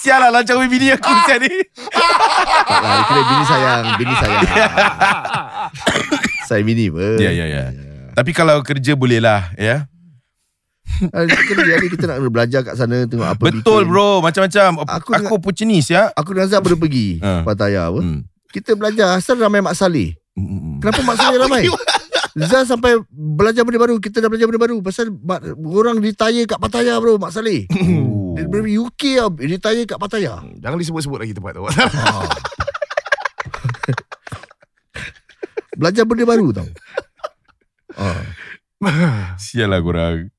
Sial lah lancar bini aku sial ni. Tak lah, dia kira bini sayang. Bini sayang. Saya bini apa? Ya, ya, ya. Tapi kalau kerja boleh lah. Ya. Kerja ni kita nak belajar kat sana tengok apa Betul bikin. bro. Macam-macam. Aku Aku, opportunist ya. Aku dengan baru pergi Ha. Pattaya apa. Hmm. Kita belajar asal ramai Mak Saleh. Hmm. Kenapa Mak Saleh ramai? Zah sampai belajar benda baru. Kita dah belajar benda baru. Pasal mak, orang retire kat Pattaya bro, Mak Saleh. Oh. Dari UK tau, retire kat Pattaya. Jangan disebut-sebut lagi tempat tu. Belajar benda baru tau. Ah. Sial lah korang.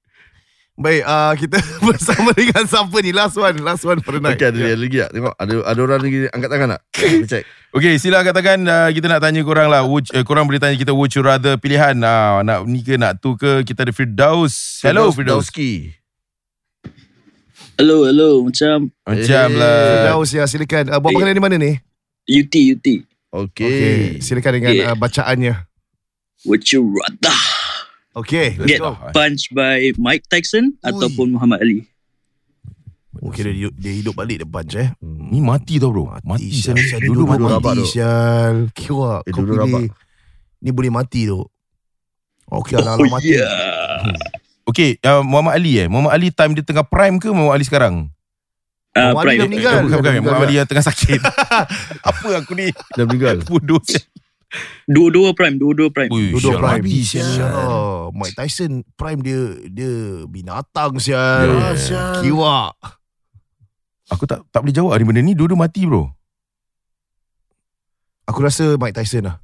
Baik, uh, kita bersama dengan siapa ni? Last one, last one for the night. Okay, ada yeah. lagi tak? Tengok, ada ada orang lagi angkat tangan tak? Kita check. Okay, sila katakan uh, kita nak tanya korang lah. Would, uh, korang boleh tanya kita would you rather pilihan. Uh, nak ni ke, nak tu ke. Kita ada Firdaus. Hello Firdaus. Hello, hello. Macam Macam Eh, lah. Firdaus ya, silakan. Uh, buat makanan di mana ni? UT, UT. Okay. Okay, silakan dengan Okay. uh, bacaannya. Would you rather Okay, let's get go. punched by Mike Tyson ataupun Muhammad Ali? Okay, dia, hidup- dia hidup balik depan je eh. Ni mati tau bro. Mati, sial. sana. Sial, dia Dulu duduk mati. sial. Kira Eh, kau duduk rabak. pilih. Ni boleh mati tu. Okay, Oh, alang-alang mati. yeah. Okay, uh, Muhammad Ali eh. Muhammad Ali time dia tengah prime ke Muhammad Ali sekarang? Uh, Muhammad Ali dah meninggal. Eh, bukan, bukan. Muhammad. Ali yang tengah sakit. Apa aku ni? Dah meninggal. Bodoh. Dua-dua prime, dua-dua prime. Ui, Duduk sial, prime. habis, sial. Sial. Mike Tyson prime dia dia binatang sial. Ya, ya, ya. Sial. Kiwak. Aku tak tak boleh jawab ni benda ni. Dua-dua mati bro. Aku rasa Mike Tyson lah.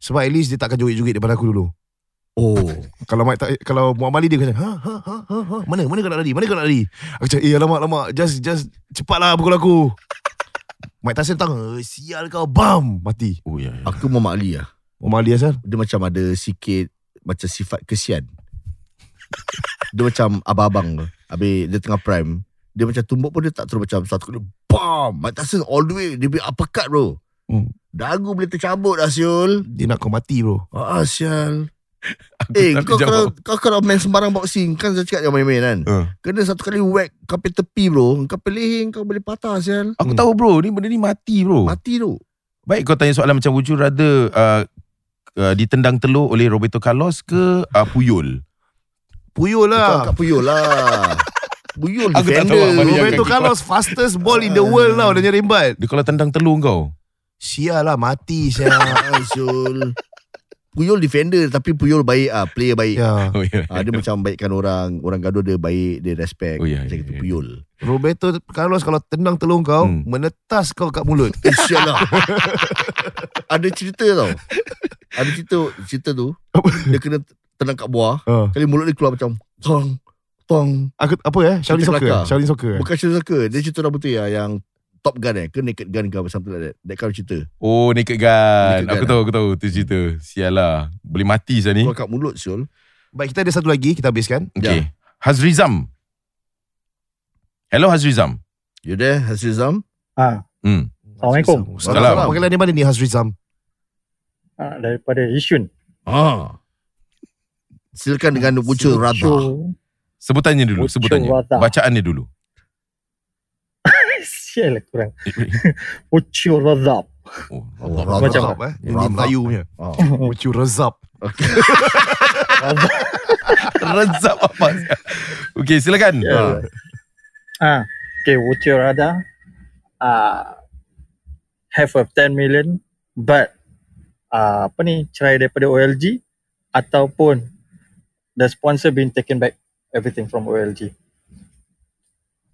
Sebab at least dia takkan joget-joget depan aku dulu. Oh. Kalau Mike Ty- kalau Muhammad Ali dia kata, ha, ha, ha, ha, ha, mana, mana kau nak lari, mana kau nak lari. Aku cakap, eh alamak, alamak, just, just, cepatlah pukul aku. Mike Tyson datang, eh, sial kau, bam, mati. Oh ya. ya. Aku Muhammad Ali lah. Muhammad Ali asal? Dia macam ada sikit macam sifat kesian. dia macam abang-abang. Habis dia tengah prime. Dia macam tumbuk pun dia tak terus macam satu kali. Bam! Mike Tyson all the way. Dia punya uppercut bro. Hmm. Dagu boleh tercabut dah siul. Dia nak kau mati bro. Ah, sial. Aku Eh, tak kau kalau, kau kalau main sembarang boxing, kan saya cakap jangan main-main kan. Uh. Kena satu kali whack kau pergi tepi bro. Kau pelih kau boleh patah sial. Aku tahu bro, ni benda ni mati bro. Mati tu. Baik kau tanya soalan macam would you rather uh, uh, ditendang telur oleh Roberto Carlos ke uh, Puyol? Puyol Kau lah. kat Puyol lah. Puyol Aku tak defender. tahu apa dia Roberto Carlos fastest ball in the world tau, dia nyerembat. Dia kalau tendang telur kau. Sial lah, mati sial. Syul. Puyol defender tapi Puyol baik ah, player baik. ya. Oh ya. Ah, dia macam baikkan orang, orang gaduh dia baik, dia respect. Oh, ya, macam ya, itu ya. Puyol. Roberto Carlos kalau tendang telung kau, Hmm. menetas kau kat mulut. Eh, sial lah. Ada cerita tau. Ada cerita cerita tu. Dia kena tenang kat buah. Ha. Kali mulut dia keluar macam tong tong. Aku apa eh? Shaolin Soccer. kelakar. Shaolin Soccer. Bukan cerita ke. Dia cerita orang putih lah yang Top Gun eh ke Naked Gun ke apa something like that. That kind of cerita. Oh Naked Gun. Naked aku Gun, tahu, aku tahu. Tu cerita. Sial lah. Boleh mati saya ni. Kat mulut siul. Baik, kita ada satu lagi. Kita habiskan. Okay. Hazrizam. Hello Hazrizam. You there Hasrizam? Ah, Hmm. Assalamualaikum. Salam. Panggilan di mana ni Hazrizam? ah, daripada Yishun. Ah. Silakan dengan Wucul Radha. Wucul- Sebutannya dulu, Wucul sebutannya. Radha. Bacaannya dulu. Sial lah kurang. Ucur Razab. Oh, Oh, Allah. Radha. Macam Razab eh. Razab. Melayu punya. Ah. Wucu Razab. Rezap apa? Okay, silakan. Ya. Ah, okay, Ucur Radha. Ah, have a 10 million but ah, apa ni cerai daripada OLG ataupun the sponsor being taken back everything from OLG.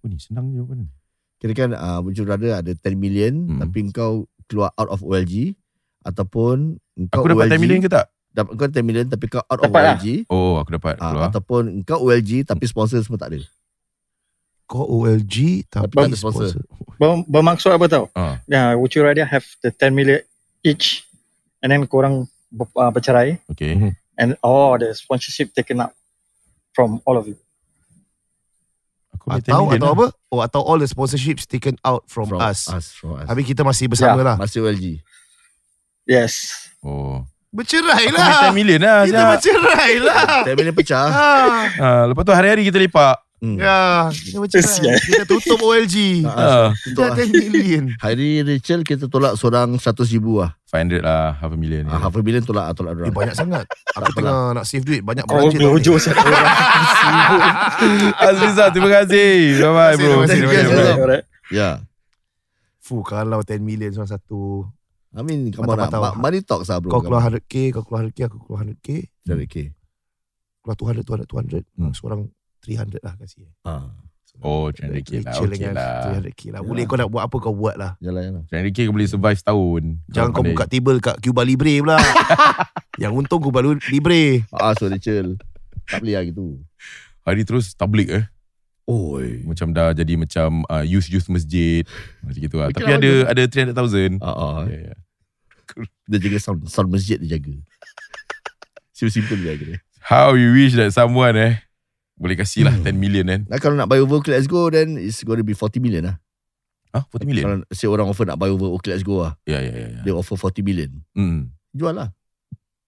Oh, ni senang jawapan. Kira kan uh, Wucul Radha ada 10 million Hmm. tapi kau keluar out of OLG ataupun kau Aku dapat OLG, 10 million ke tak? Dapat kau 10 million tapi kau out of Dapat lah. OLG. Oh, aku dapat Ah, keluar. ataupun kau OLG tapi sponsor semua tak ada. Kau OLG tapi, Tapi tak ada sponsor. Ber- bermaksud apa tau? Ah. Ya, Ucur Radha have the 10 million each and then korang ber, uh, bercerai Okay. and oh the sponsorship taken up from all of you. Aku boleh 10 Atau atau lah. apa? Oh, atau all the sponsorships taken out from, us. us from us. Habis kita masih bersama Ya. lah. Masih OLG. Yes. Oh. Bercerai lah. boleh 10 million lah. Kita bercerai lah. 10 million pecah. Ah, Ah, lepas tu hari-hari kita lepak. Hmm. ya, kita bercerai. Kesian. Kita tutup OLG. Ah, Ah, Kita 10 million. Hari Rachel kita tolak seorang 100 ribu lah. 500 lah, half a million. Ah, half a million tolak tolak Eh, orang. banyak sangat. Aku tengah nak save duit. Banyak Kau belanja ni. berojo siap orang. Aziza, terima kasih. Bye-bye bro. Terima kasih. Ya. Fuh, kalau 10 million seorang satu. I mean, lah. Patah-patah. Ma- Money talks lah bro. Kau keluar 100k, kau keluar 100k, aku keluar 100k. Dari K. Keluar 200, 200, 200. Hmm. Seorang 300 lah kasih. Ah. Oh, 300k lah. Chill Okay lah. 300k lah. Boleh kau nak buat apa kau buat lah. Yalah, yalah. 300k kau boleh survive setahun. Jangan kau pandai. buka table kat Cuba Libre pula. Yang untung Cuba Libre. Ah, so Rachel. Tak boleh lah gitu. Hari terus tablik eh. Oi. Macam dah jadi macam uh, youth-youth masjid. Macam gitu lah. Tapi lah, ada ada 300,000. Ah, ah. Yeah, yeah. Dia jaga sound, sound masjid dia jaga. Simple-simple dia jaga dia. How you wish that someone eh boleh kasih lah Hmm. 10 million kan. Nah, kalau nak buy over Okay Let's Go Then it's going to be 40 million lah Ah, 40 million. Kalau si orang offer nak buy over Okay Let's Go lah Ya, ya, ya. ya. Dia offer 40 million Hmm. Jual lah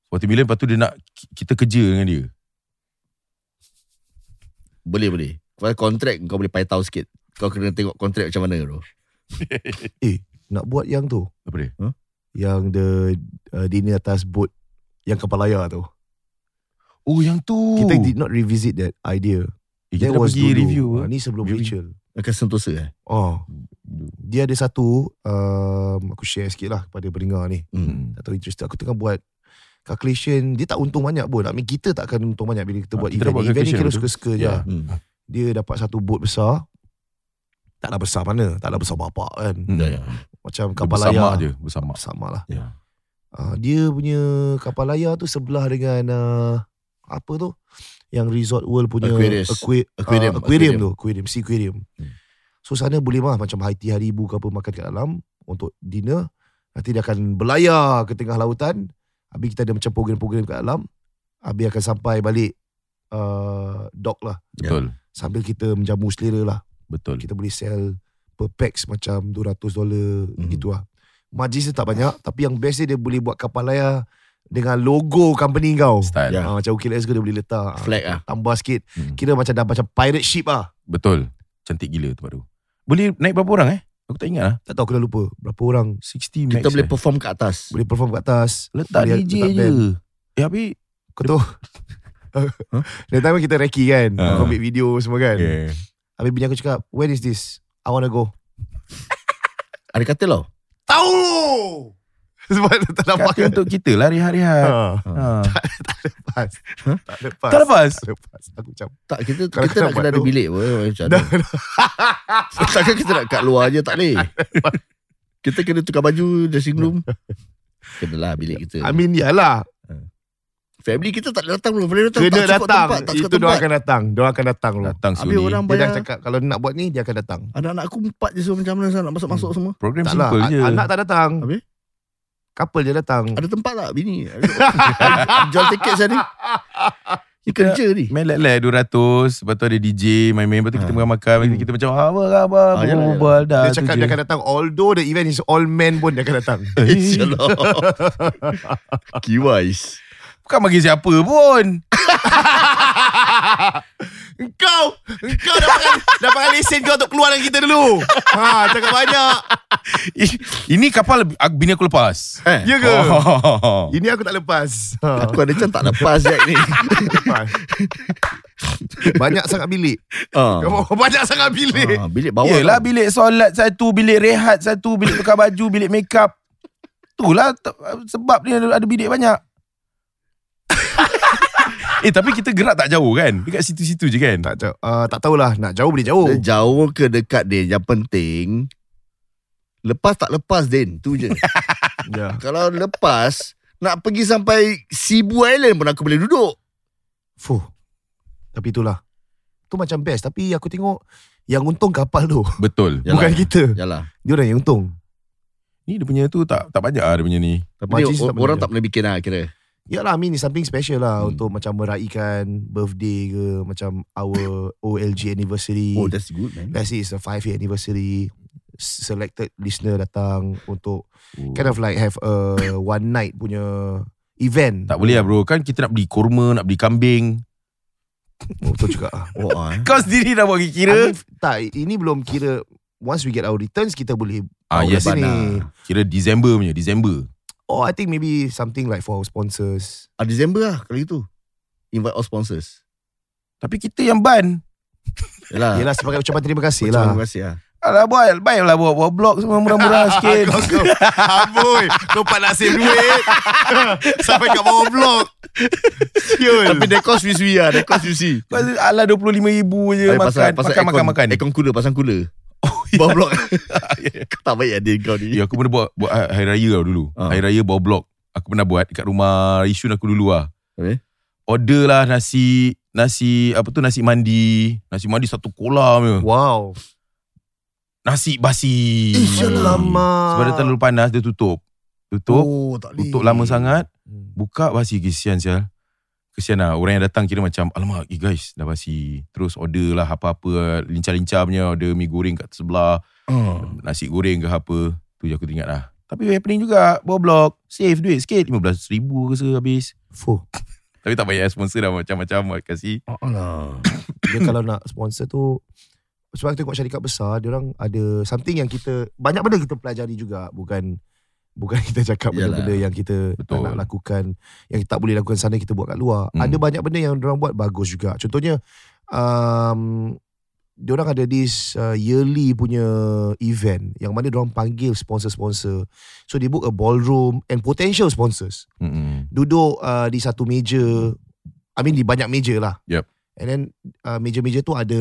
40 million lepas tu dia nak ki- kita kerja dengan dia. Boleh boleh Kalau kontrak kau boleh paitau sikit Kau kena tengok kontrak macam mana bro Nak buat yang tu. Apa dia? Yang the uh, dinner atas boat. Yang kapal layar tu. Oh, yang tu. Kita did not revisit that idea. eh, kita That was pergi dulu. review. Ah, ni sebelum Review. Rachel. Akan sentosa eh Oh, dia ada satu um, aku share sikit lah kepada pendengar ni. hmm. Tak tahu interested. Aku tengah buat calculation. Dia tak untung banyak pun. I mean, kita tak akan untung banyak bila kita Ah, buat kita event. buat Event ni kira suka-suka je. Ya. lah. Hmm. Dia dapat satu boat besar. Taklah besar mana. Taklah besar bapak kan. Hmm. Ya, ya. Macam kapal bersama layar. je, bersama. Sama lah. Ya. Uh, dia punya kapal layar tu sebelah dengan uh, apa tu? Yang Resort World punya Aquarius. aqua- Aquarium, uh, aquarium, aquarium. tu, aquarium, sea aquarium. Hmm. So sana boleh mah macam high tea haribu ke apa makan kat dalam untuk dinner. Nanti dia akan berlayar ke tengah lautan. Habis kita ada macam program-program kat dalam. Habis akan sampai balik uh, dock lah. Betul. Sambil kita menjamu selera lah. Betul. Kita boleh sell per pax macam 200 dolar Mhm. gitu lah. Margin dia tak banyak tapi yang best dia dia boleh buat kapal layar dengan logo company kau. Style. Ya. Ah, macam okay let's go dia boleh letak. Ah, Flag ah. Tambah sikit. Hmm. Kira macam dah macam pirate ship ah. Betul. Cantik gila tempat tu. Boleh naik berapa orang eh? Aku tak ingat lah. Tak tahu aku dah lupa berapa orang 60 max. Kita boleh eh. perform kat atas boleh perform kat atas. letak boleh DJ letak je. Eh, habis Kau tahu. That time kita recce kan. Ah. Kau ambil video semua kan. Yeah. Habis bini aku cakap, when is this? I wanna go. Ada kata tau Tahu! Sebab dia tak dapat. Kata untuk kita lah rehat-rehat. Ha. Ha. Tak lepas. Tak lepas. Tak lepas? Tak lepas. Aku macam, Tak kita Kalau kita nak kena ada bilik pun Macam mana Takkan kita nak kat luar je Tak boleh Kita kena tukar baju Dressing room Kenalah bilik kita I mean, yalah. Family kita tak datang belum. Family datang Kena tak datang. tempat, tak Itu dia akan datang. Dia akan datang dulu. Datang Habis Sony. orang Dia dah cakap kalau nak buat ni dia akan datang. Anak-anak aku empat je so macam mana saya nak masuk-masuk semua. Program Tak lah, simple a- je. anak tak datang. Habis? Couple je datang. Ada tempat tak bini? Jual tiket saya ni. Ni kerja ni. Main lek-lek 200 Lepas tu ada DJ Main-main Lepas tu kita Ha. makan-makan Lepas tu Kita macam Apa khabar Ah, yalah, Berbual dah Dia cakap dia akan datang Although the event is all men pun dia akan datang InsyaAllah. Kiwais. Bukan bagi siapa pun Engkau! Engkau dapatkan Dapatkan lesen kau Untuk keluar dengan kita dulu. Ha, Cakap banyak. Ini kapal Bini aku lepas. Eh, Ya ke? Oh. Ini aku tak lepas. Ha, aku ada macam tak lepas Jack ni. Banyak sangat bilik. Ah. Banyak sangat bilik. Ah, bilik bawah. Yelah tau. bilik solat satu Bilik rehat satu Bilik tukar baju Bilik make up Itulah Sebab dia ada bilik banyak Eh tapi kita gerak tak jauh kan? Dekat situ-situ je kan? Tak tahu uh, Tak tahulah. Nak jauh boleh jauh. Dia jauh ke dekat Din? Yang penting Lepas tak lepas Din? Tu je. Ya. Kalau lepas Nak pergi sampai Cebu Island pun aku boleh duduk. Fuh. Tapi itulah. Tu macam best. Tapi aku tengok Yang untung kapal tu. Betul. Yalah. Bukan kita. Yalah. Dia orang yang untung. Ni dia punya tu tak tak banyak lah dia punya ni. Tapi Majlis tak orang tak pernah bikin lah kira Yalah I mean it's something special lah Hmm. Untuk macam meraihkan Birthday ke Macam our OLG anniversary Oh that's good man Let's say it's a 5 year anniversary Selected listener datang Untuk oh. Kind of like have a One night punya Event Tak boleh lah bro Kan kita nak beli kurma Nak beli kambing oh, Betul juga ah. Oh ah, eh. Kau sendiri dah buat I kira mean, Tak ini belum kira Once we get our returns Kita boleh Ah yes sini. Kira Disember punya Disember Or I think maybe Something like for our sponsors. Ah, December lah Kali tu Invite all sponsors. Tapi kita yang ban. Yalah. Yelah sebagai ucapan terima kasih Terima lah. kasih lah Alah buat Baik lah buat, buat blog Semua murah-murah sikit. kau, kau, Amboi Kau pak nak save duit. Sampai kat bawah blok. Siul. Tapi dia cost sui-sui lah sui-sui. Kau Alah RM25,000 je Eh, Makan. pasal, pasal Makan makan makan. Aircon cooler Pasang cooler Oh Bawah blok. Kau tak baik ada kau ni. Ya aku pernah buat Buat hari raya tau dulu. Ah. Hari raya bawa blog Aku pernah buat Dekat rumah Isyun aku dulu lah Habis? Order lah nasi Nasi Apa tu nasi mandi. Nasi mandi satu kolam je. Wow. Nasi basi. Alamak Sebab dia terlalu panas Dia tutup. Tutup. Oh tak Tutup lama sangat. Hmm. Buka basi Kesian sial Kesian lah. Orang yang datang kira macam Alamak eh guys Dah basi. Terus order lah Apa-apa Lincah-lincah punya Order mi goreng kat sebelah oh. Nasi goreng ke apa. Tu je aku teringat lah. Tapi happening juga Bawa blog Save duit sikit. RM15,000 ke se habis. Fuh. Tapi tak payah sponsor dah Macam-macam buat Alah Dia kalau nak sponsor tu Sebab kita tengok syarikat besar Dia orang ada Something yang kita Banyak benda kita pelajari juga. Bukan Bukan kita cakap Yalah. benda-benda yang kita tak Betul. nak lakukan Yang kita tak boleh lakukan sana Kita buat kat luar Hmm. Ada banyak benda yang orang buat bagus juga Contohnya um, Diorang ada this uh, yearly punya event Yang mana diorang panggil sponsor-sponsor So they book a ballroom And potential sponsors Mm-mm. duduk uh, di satu meja I mean di banyak meja lah Yup. and then uh, meja-meja tu ada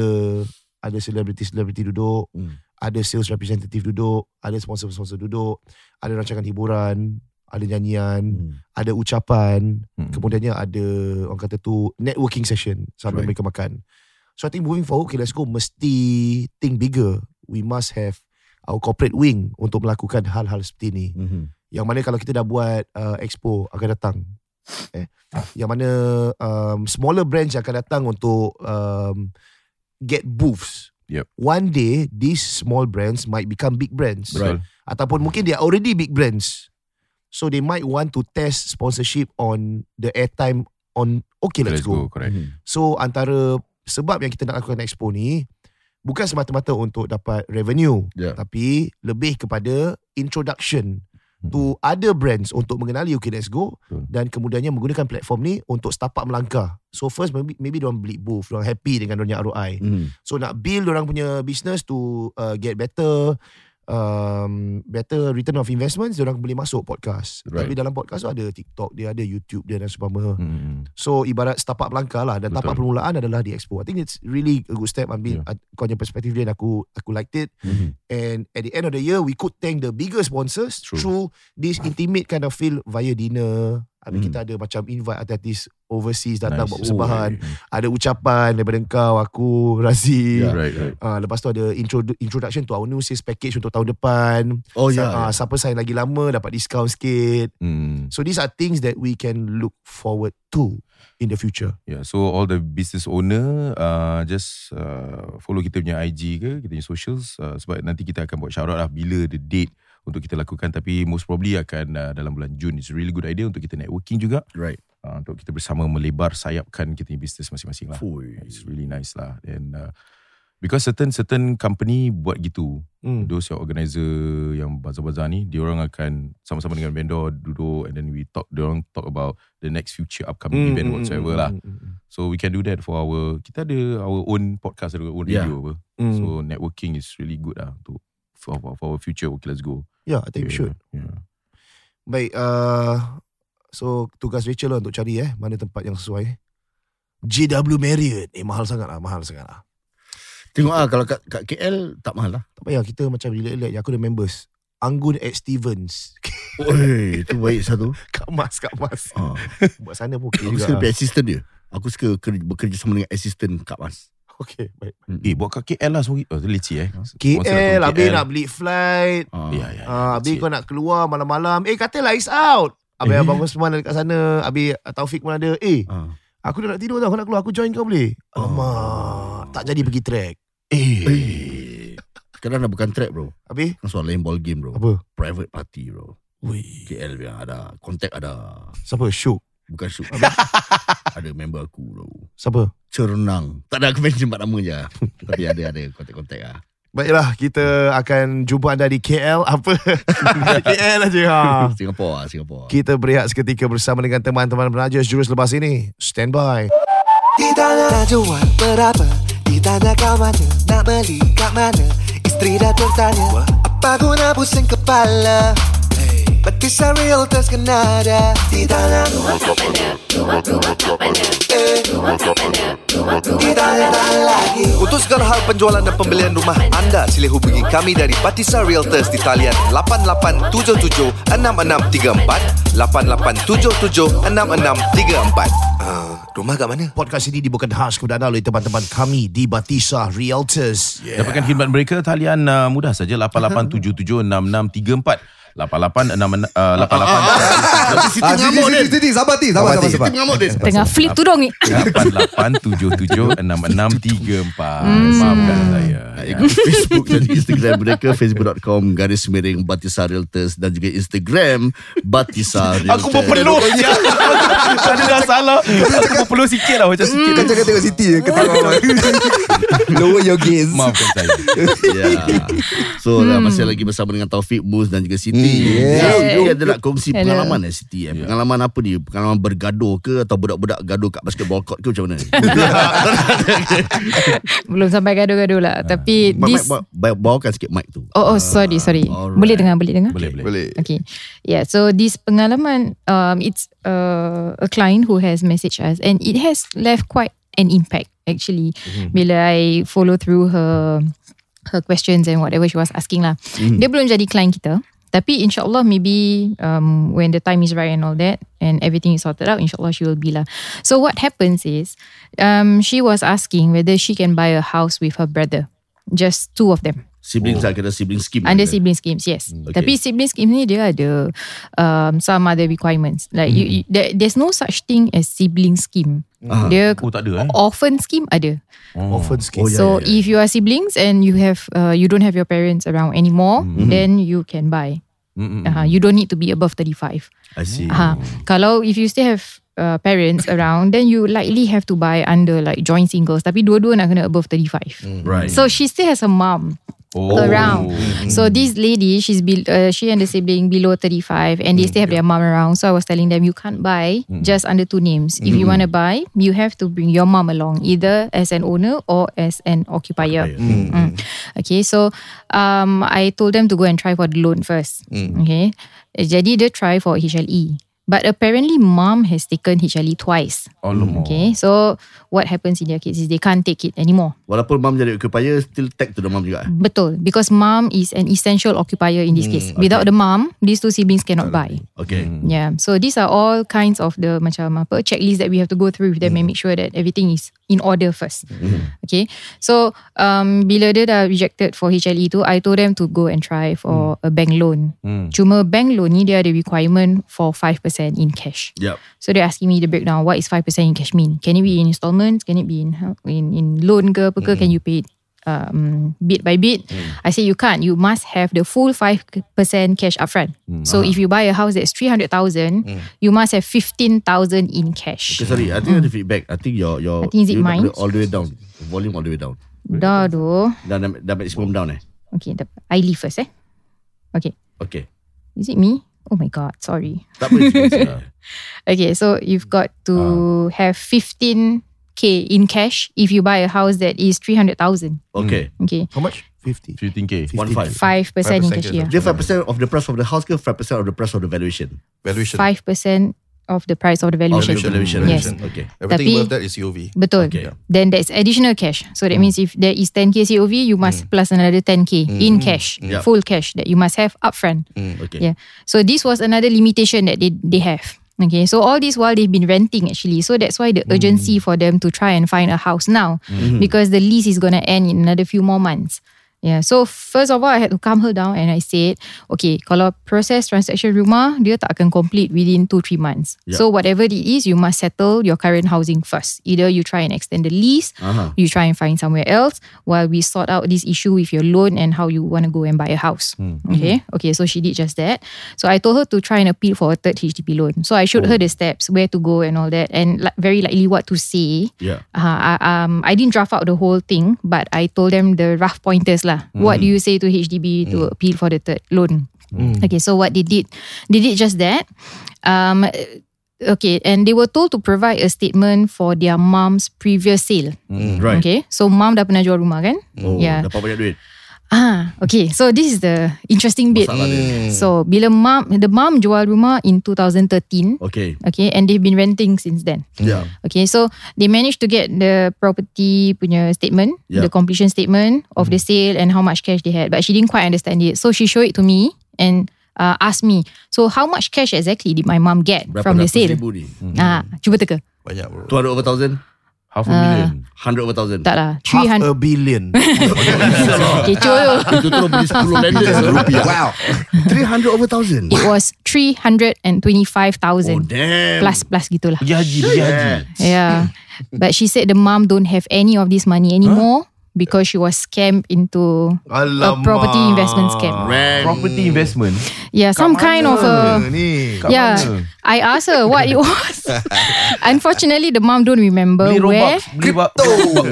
ada selebriti-selebriti duduk Hmm. Ada sales representative duduk ada sponsor-sponsor duduk ada rancangan hiburan ada nyanyian Hmm. ada ucapan Mm-mm. kemudiannya ada orang kata tu networking session sambil Right. mereka makan so I think moving forward okay let's go mesti think bigger we must have our corporate wing untuk melakukan hal-hal seperti ni Mhm. yang mana kalau kita dah buat uh, expo akan datang eh yang mana um, smaller brands yang akan datang untuk um, get booths Yep. one day these small brands might become big brands Betul. ataupun mungkin they are already big brands so they might want to test sponsorship on the airtime on okay let's, go. Correct Mhm. so antara sebab yang kita nak lakukan expo ni bukan semata-mata untuk dapat revenue Ya. tapi lebih kepada introduction Hmm. To other brands untuk mengenali OK Let's Go Betul. dan kemudiannya menggunakan platform ni untuk up melangkah. So first maybe maybe diorang beli booth, diorang happy dengan diorang ROI. Mhm. So nak build orang punya business to uh, get better um, better return of investments, diorang boleh masuk podcast. Right. Tapi dalam podcast tu ada TikTok, dia ada YouTube dia dan seumpama. Mm-mm. So ibarat start up langkah lah dan Betul. tapak permulaan adalah di expo. I think it's really a good step. I mean, yeah. kau punya perspektif dia dan aku aku liked it. Mhm. And at the end of the year, we could thank the bigger sponsors True. through this intimate kind of feel via dinner. Habis Hmm. kita ada macam invite artis overseas datang Nice. buat persembahan. Oh, Ada ucapan daripada kau, aku, Razi. Ya. Right, right. Uh, lepas tu ada intro, introduction to our new sales package untuk tahun depan. Oh Sa- ya. ah, Siapa sign lagi lama dapat discount sikit. Hmm. So these are things that we can look forward to in the future. Yeah, so all the business owner uh, just uh, follow kita punya IG ke, kita punya socials uh, sebab nanti kita akan buat shout out lah bila the date untuk kita lakukan tapi most probably akan uh, dalam bulan Jun. It's a really good idea untuk kita networking juga Right. uh, untuk kita bersama melebar sayapkan kita punya business masing-masing lah. Fui. It's really nice lah and uh, because certain certain company buat gitu. Hmm. Those yang organizer yang bazar-bazar ni, dia orang akan sama-sama dengan vendor duduk and then we talk, dia orang talk about the next future upcoming Hmm, event hmm, whatsoever hmm, lah. hmm, hmm, So we can do that for our kita ada our own podcast ada own Yeah. radio apa. hmm. So networking is really good lah untuk for, for, for our future. Okay, let's go. yeah, I think we should. Yeah. Baik, uh, so tugas Rachel lah untuk cari eh mana tempat yang sesuai. JW Marriott. Eh mahal sangat lah, mahal sangat lah. Tengok ah kalau kat, kat KL tak mahal lah. Tak payah kita macam relax-relax. Aku ada members. Anggun at Stevens. Oi, itu baik satu. Kak Mas, Kak Mas. Ha. Buat sana pun okay Aku juga. suka lah. assistant dia. Aku suka kerja, bekerja sama dengan assistant Kak Mas. Okay, baik. Eh, buat kat KL lah semua. Oh, tu leceh eh. KL, habis nak beli flight. Ha. Ya, ya. Ah, habis kau nak keluar malam-malam. Eh, katalah it's out. Habis Eh? abang Osman ada kat sana. Habis Taufik pun ada. Eh, Ha. aku dah nak tidur tau. Kau nak keluar, aku join kau boleh? Alamak. Tak jadi pergi track. Eh. Eh. Sekarang dah bukan track bro. Habis? Kan soal lain ball game bro. Apa? Private party bro. Wih. KL yang ada. Kontak ada. Siapa? Syuk. Bukan shoot. ada member aku bro. Siapa? Cernang. Tak ada aku mention empat nama je. Tapi ada ada kontak-kontak lah. Baiklah, kita akan jumpa anda di KL. Apa? KL aja. Ha. Singapore lah, Singapore. Kita berehat seketika bersama dengan teman-teman penaja jurus lepas ini. Stand by. Ditanya nak jual berapa Ditanya kat mana Nak beli kat mana Isteri dah tertanya Apa guna pusing kepala Batisa Realtors kena ada Ditanya Rumah kat mana Rumah, rumah kat mana Eh Rumah kat mana Rumah, rumah Ditanya lagi Untuk segala hal penjualan dan pembelian rumah anda, sila hubungi kami dari Batisa Realtors di talian 8877-6634 8877-6634 uh, Rumah kat mana? Podcast ini dibawakan khas kepada anda oleh teman-teman kami di Batisa Realtors. Yeah. Dapatkan khidmat mereka talian uh, mudah saja 88776634 88 6 uh, 88 Tapi Siti Siti, mengamuk Siti, dia. Siti, sabar Ti, sabar, sabar, Siti sabar. mengamuk dia. Tengah flip tudung ni. 88776634 Maafkan saya. Ah, Ikuti Facebook dan Instagram mereka Facebook.com Garis miring Batisa Realtors Dan juga Instagram Batisa Realtors Aku berpeluh je Ada dah salah. Aku berpeluh sikit lah Macam sikit. Kau jangan tengok Siti je. Lower your gaze. Maafkan saya Ya. So hmm. masih lagi bersama dengan Taufik Mus dan juga Siti. Yeah. Dia, dia nak kongsi Hello. pengalaman eh Siti. Eh? Pengalaman apa ni? Pengalaman bergaduh ke atau budak-budak gaduh kat basketball court ke macam mana? Belum sampai gaduh-gaduh lah. Tapi Mic- this... bawa- Bawakan sikit mic tu. Oh, oh sorry, sorry. Alright. Boleh dengar, boleh dengar? Boleh boleh Boleh. Okay. Yeah, so this pengalaman, um, it's uh, a client who has messaged us and it has left quite an impact actually bila I follow through her her questions and whatever she was asking lah. Mhm. Dia belum jadi client kita. Tapi insyaAllah maybe um, when the time is right and all that and everything is sorted out, insyaAllah she will be lah. So what happens is um, she was asking whether she can buy a house with her brother. Just two of them. Siblings lah kira sibling scheme. Under lah. sibling schemes, yes. okay. Tapi sibling scheme ni dia ada um, some other requirements. Like you, you, there, there's no such thing as sibling scheme. Ah. Dia Oh tak ada eh orphan scheme ada. Orphan scheme. Oh, yeah, so yeah, yeah. if you are siblings and you have uh, you don't have your parents around anymore, Mm-hmm. then you can buy. Mm-mm. Uh, you don't need to be above 35. I see. Uh, kalau if you still have uh, parents around, then you likely have to buy under like joint singles. Tapi dua-dua nak kena above 35. Right. So she still has a mom oh. around. So this lady, she's be, uh, she and the sibling below 35 and they still have their mom around. So I was telling them you can't buy just under two names. If you want to buy, you have to bring your mom along either as an owner or as an occupier. Mm. Okay, so um, I told them to go and try for the loan first. Okay, jadi dia try for HLE. But apparently mom has taken HLE twice. Alamak. Okay, so what happens in their case is they can't take it anymore. Walaupun mom jadi occupier Still tag to the mom juga? Betul, because mom is an essential occupier in this Hmm, case. Without the mom, these two siblings cannot buy. Okay Yeah, so these are all kinds of the macam apa checklist that we have to go through with them and make sure that everything is in order first. Okay, so um bila dia dah rejected for HLE tu, I told them to go and try for a bank loan. Hmm. Cuma bank loan ni dia ada requirement for 5% in cash. Yep So they're asking me the breakdown. What is 5% in cash mean? Can it be in installments? Can it be in in, in loan ke apa ke? Can you pay it um, bit by bit? I say you can't. You must have the full 5% cash upfront. So if you buy a house that's 300,000, you must have 15,000 in cash. Okay sorry I think ada feedback I think your your I think is it mine? All the way down Volume all the way down Dah tu. Dah, dah, dah maximum down eh Okay, the, I leave first eh. Okay. Okay Is it me? Oh my god, sorry. Tak apa it's- it's- Okay, so you've got to uh. have 15k in cash if you buy a house that is 300,000. Okay mm. Okay. How much? 50. 15k. One five 5% in cash, yeah. 5% of the price of the house ke 5% of the price of the valuation Valuation. 5% of the price of the valuation. Of the valuation Yes. Okay Everything Tapi- above that is COV. Betul. Okay. Then there's additional cash. So that hmm. means if there is 10k COV, you must hmm. plus another 10k hmm. in cash, Yup. full cash that you must have upfront. Okay Yeah. So this was another limitation that they, they have. Okay. So all this while they've been renting actually. So that's why the urgency for them to try and find a house now because the lease is gonna end in another few more months. Yeah. So first of all, I had to calm her down and I said, okay, kalau proses transaction rumah, dia tak akan complete within 2-3 months. Yeah. So whatever it is, you must settle your current housing first. Either you try and extend the lease, Aha. you try and find somewhere else while we sort out this issue with your loan and how you want to go and buy a house. Okay. Okay. So she did just that. So I told her to try and appeal for a third HDB loan. So I showed her the steps, where to go and all that, and li- very likely what to say. Yeah Uh, I, um, I didn't draft out the whole thing, but I told them the rough pointers lah. What do you say to HDB to appeal for the third loan? Okay, so what they did, they did just that. Um, okay, and they were told to provide a statement for their mom's previous sale. Right Okay, so mom dah pernah jual rumah kan? Oh yeah. Dapat banyak duit Ah, okay. So this is the interesting bit. Dia. So bila mom, the mom jual rumah in 2013. Okay Okay, and they've been renting since then. Yeah Okay, so they managed to get the property punya statement, Yeah. the completion statement of the sale and how much cash they had, but she didn't quite understand it. So she showed it to me and uh, asked me, so how much cash exactly did my mom get Berapa from the ratus sale? ribu ni Ah, cuba teka. Banyak bro. 200 over thousand Half a million. 100 over thousand Tak lah, Half 300. a billion. Kecoh tu. Itu terus beli 10 landed Rupiah. wow. 300 over thousand It was 325,000 Oh damn plus plus gitulah. Pergi haji, pergi haji. Yeah. But she said the mom don't have any of this money anymore because she was scammed into Alamak. a property investment scam. Man. Property investment. Yeah, some kind of a Ni. Kat yeah. mana? I asked her what it was. Unfortunately, the mom don't remember Beli where Robux. Beli ba- Robux.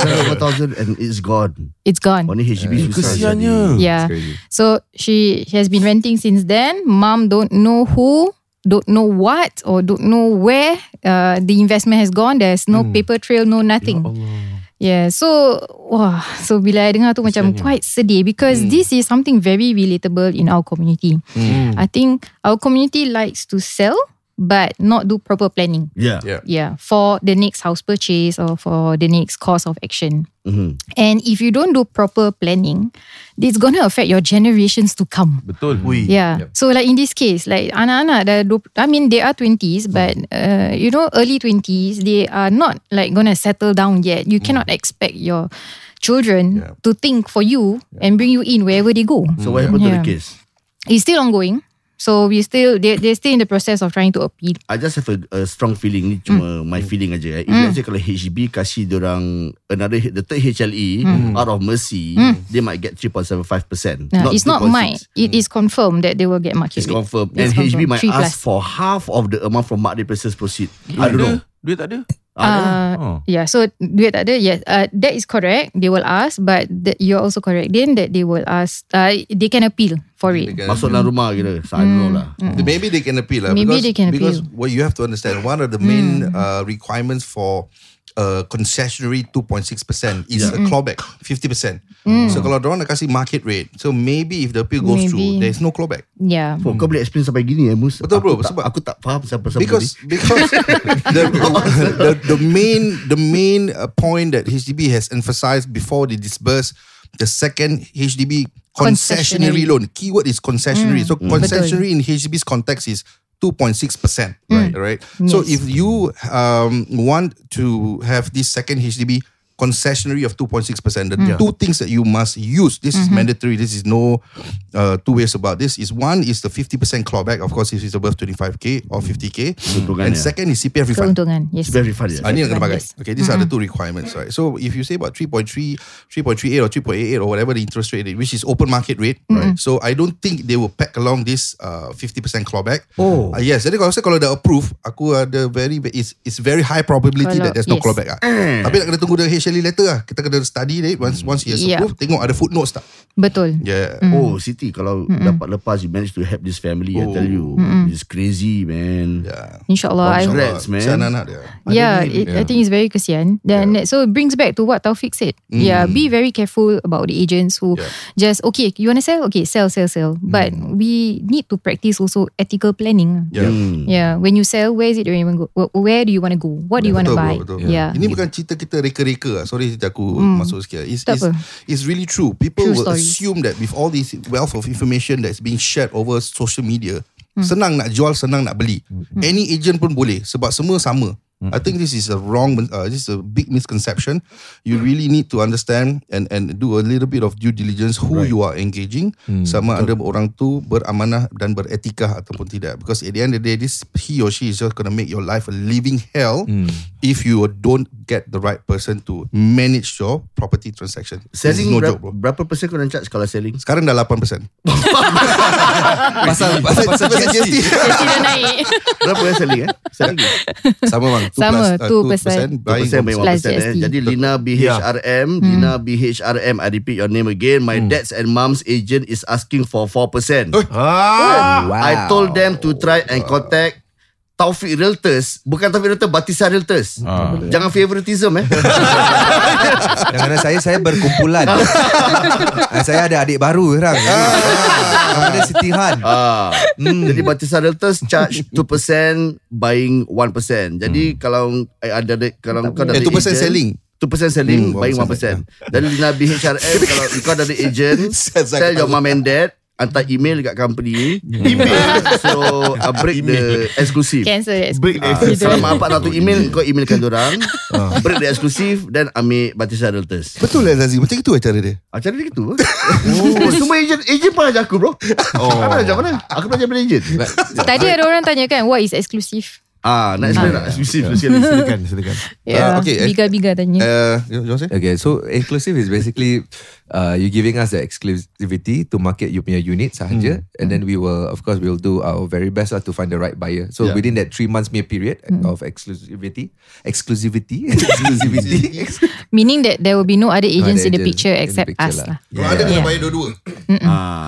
7 over thousand and it's gone it's gone. Only HDB susah Kesiannya. Yeah. So she has been renting since then. Mom don't know who, don't know what, or don't know where uh, the investment has gone. There's no paper trail, no nothing. Yeah, so wah, so bila I dengar tu macam quite sedih because this is something very relatable in our community. I think our community likes to sell but not do proper planning. Yeah Yeah. Yeah, for the next house purchase or for the next course of action. Mhm. And if you don't do proper planning, it's gonna affect your generations to come. Betul. Yeah. So like in this case, like anak-anak dah, dua- I mean they are 20s but uh, you know early 20s they are not like gonna settle down yet. You cannot expect your children Yeah. to think for you and bring you in wherever they go. So what happened to the case It's still ongoing. So we still they they're still in the process of trying to appeal. I just have a, a strong feeling ni cuma my feeling aja. Eh. If say kalau HB kasih orang another the third HLE out of mercy, they might get 3.75%. Yeah, it's not 2.6. mine. It is confirmed that they will get market It's rate. confirmed. It's and HB confirmed. might Three ask plus. for half of the amount from Mak Depressors proceed. I don't know. Duit tak ada? Uh, Oh. Yeah, so duit tak ada. Yes, uh, that is correct. They will ask, but that you're also correct. Then that they will ask, uh, they can appeal for it. Masuk dalam rumah kira. I don't know lah. Maybe they can appeal. lah, Maybe because, they can Because appeal. what you have to understand, one of the main uh, requirements for uh, concessionary 2.6% is a Mm. clawback 50%. Mm. So kalau orang nak kasih market rate, so maybe if the appeal goes Maybe. through, there's no clawback. Yeah. Oh, kau boleh explain sampai gini ya Mus Betul bro, aku tak, sebab aku tak faham sampai sampai because because the, the the main the main uh, point that HDB has emphasized before they disburse the second HDB concessionary Concessionary. loan. Keyword is concessionary. Mm, So mm. concessionary in HDB's context is 2.6%. Right. Right. So Yes. if you um, want to have this second HDB concessionary of 2.6%, the Mm. two things that you must use, this is Mhm. mandatory, this is no uh, two ways about this, is one is the 50% clawback, of course, if it's above 25K or 50K. Keuntungan And ya. second is CPF refund. Keuntungan. Yes. CPF refund ya. Ah, ni yang kena pakai. Yes. Okay, these are the two requirements, right? So if you say about 3.3, 3.38 or 3.88 or whatever the interest rate, is, which is open market rate, right? So I don't think they will pack along this uh, 50% clawback. Oh. Uh, yes, jadi kalau saya kalau dah approve, aku ada very it's it's very high probability Kalau- that there's no yes. clawback. Ah. Eh. Tapi nak kena tunggu the HLE letter lah. Kita kena study it once once he has Yeah. approved, tengok ada footnotes tak. Betul. Yeah. Mm. Oh Siti Kalau dapat lepas You manage to help this family I tell you Mm-mm. It's crazy man Yeah. InsyaAllah. I hope. Congrats man Kesian anak dia. Yeah, it, I think it's very kesian. Then so it brings back to what Taufik said. Yeah, be very careful about the agents who Yeah. just okay, you want to sell? Okay, sell, sell, sell. But we need to practice also ethical planning. Yeah. Hmm. Yeah, when you sell, where is it you to go? Wh- Where do you want to go? What do you want to buy? bro, betul. Yeah. Ini bukan cerita kita reka-reka. Lah. Sorry aku Hmm. masuk sikit. It's, Tak it's, apa. it's really true. People True will stories. assume that with all this wealth of information that's being shared over social media, Hmm. senang nak jual, senang nak beli. Any agent pun boleh sebab semua sama. I think this is a wrong, uh, this is a big misconception. You really need to understand and and do a little bit of due diligence who you are engaging. Sama ada orang tu beramanah dan beretika ataupun tidak. Because at the end of the day, this he or she is just gonna make your life a living hell if you don't get the right person to manage your property transaction. Selling no joke, bro. Berapa persen kau nak charge Kalau selling Sekarang dah 8%. Pasal pasal pasal GST. Jadi dah naik. Berapa yang selling eh Selling Sama bang. Two Sama, plus, uh, 2%. 2% buying 2% by 1% Plus eh. GST. Jadi Lina BHRM Lina BHRM I repeat your name again My dad's and mom's agent Is asking for 4% Ah. I told them to try and contact Taufik Realtors Bukan Taufik Realtors Batisa Realtors Ah. Jangan favoritism eh Jangan saya saya berkumpulan. Ah, saya ada adik baru sekarang. Ah. Ada Siti Han. Ah, Jadi Batisa Realtors charge 2% buying 1%. Jadi kalau eh, ada ada- kalau kau ada Eh, 2% agent, selling. 2% selling Hmm, buying 1%. Dari Lina BHRM kalau kau ada agent tell your mom and dad hantar email dekat company email so uh, break the exclusive Cancel that. Break the Ah, exclusive. Selama apa nak tu email Kau emailkan dorang Break the exclusive Dan ambil Batisa Realtors Betul lah Zazi. Macam itu lah cara dia. Ah, cara dia gitu oh. Semua agent Agent pun ajar aku bro oh. Aku belajar mana Aku belajar dari agent Tadi ada orang tanya kan, what is exclusive? Ah, nak explain tak? Exclusive sekali. Silakan, silakan. Yeah, okay, eh. biga-biga tanya. Uh, you, you want to say? Okay, so exclusive is basically uh, you giving us the exclusivity to market you punya unit sahaja, and then we will, of course, we will do our very best lah to find the right buyer. So Yeah. within that three months mere period of exclusivity, exclusivity, exclusivity, Meaning that there will be no other agents other in the picture in the except picture us lah. lah. Kalau ada kena Yeah. bayar dua-dua. Ah.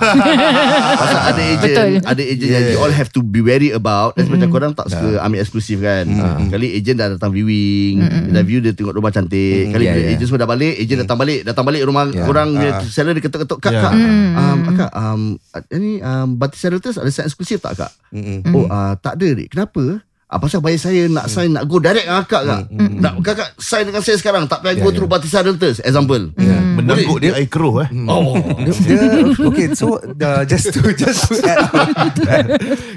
Pasal ada agent, Betul. ada agent yang you all have to be wary about. That's macam korang tak suka ambil eksklusif kan. Kali agent dah datang viewing, dia dah view dia tengok rumah cantik. Kali Yeah, bila yeah. agent semua dah balik, agent datang balik, datang balik rumah Yeah. korang dia Ah. seller dia ketuk-ketuk kak Yeah. kak. Um, kak um, ni um, Batis Realtors ada sign eksklusif tak kak? Mm-mm. Oh uh, tak ada dek. Kenapa? Ah, pasal bayar saya nak sign nak go direct dengan akak kak. Nak kakak sign dengan saya sekarang tak payah go through Batisa Realtors example. Menangguk dia air keruh eh. Oh. dia, dia- okay, so uh, just to just to add on to that,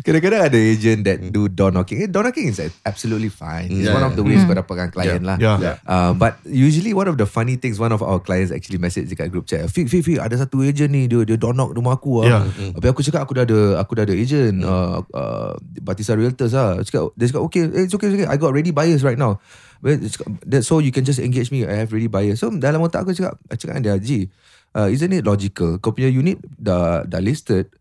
kadang-kadang ada agent that do door knocking. Eh, door knocking is absolutely fine. It's Yeah, one of the ways kau dapatkan client lah. Yeah. Yeah. Uh, but usually one of the funny things, one of our clients actually message dekat group chat, Fik, Fik, Fik, ada satu agent ni, dia dia door knock rumah aku Yeah. lah. Tapi aku cakap aku dah ada aku dah ada agent, uh, uh, Batista Realtors lah. Cakap, dia cakap, okay, eh, it's okay, it's okay. I got ready buyers right now. That, so you can just engage me. I have ready buyers. So dalam otak aku cakap, cakap dengan dia, Haji, uh, isn't it logical? Kau punya unit dah dah listed,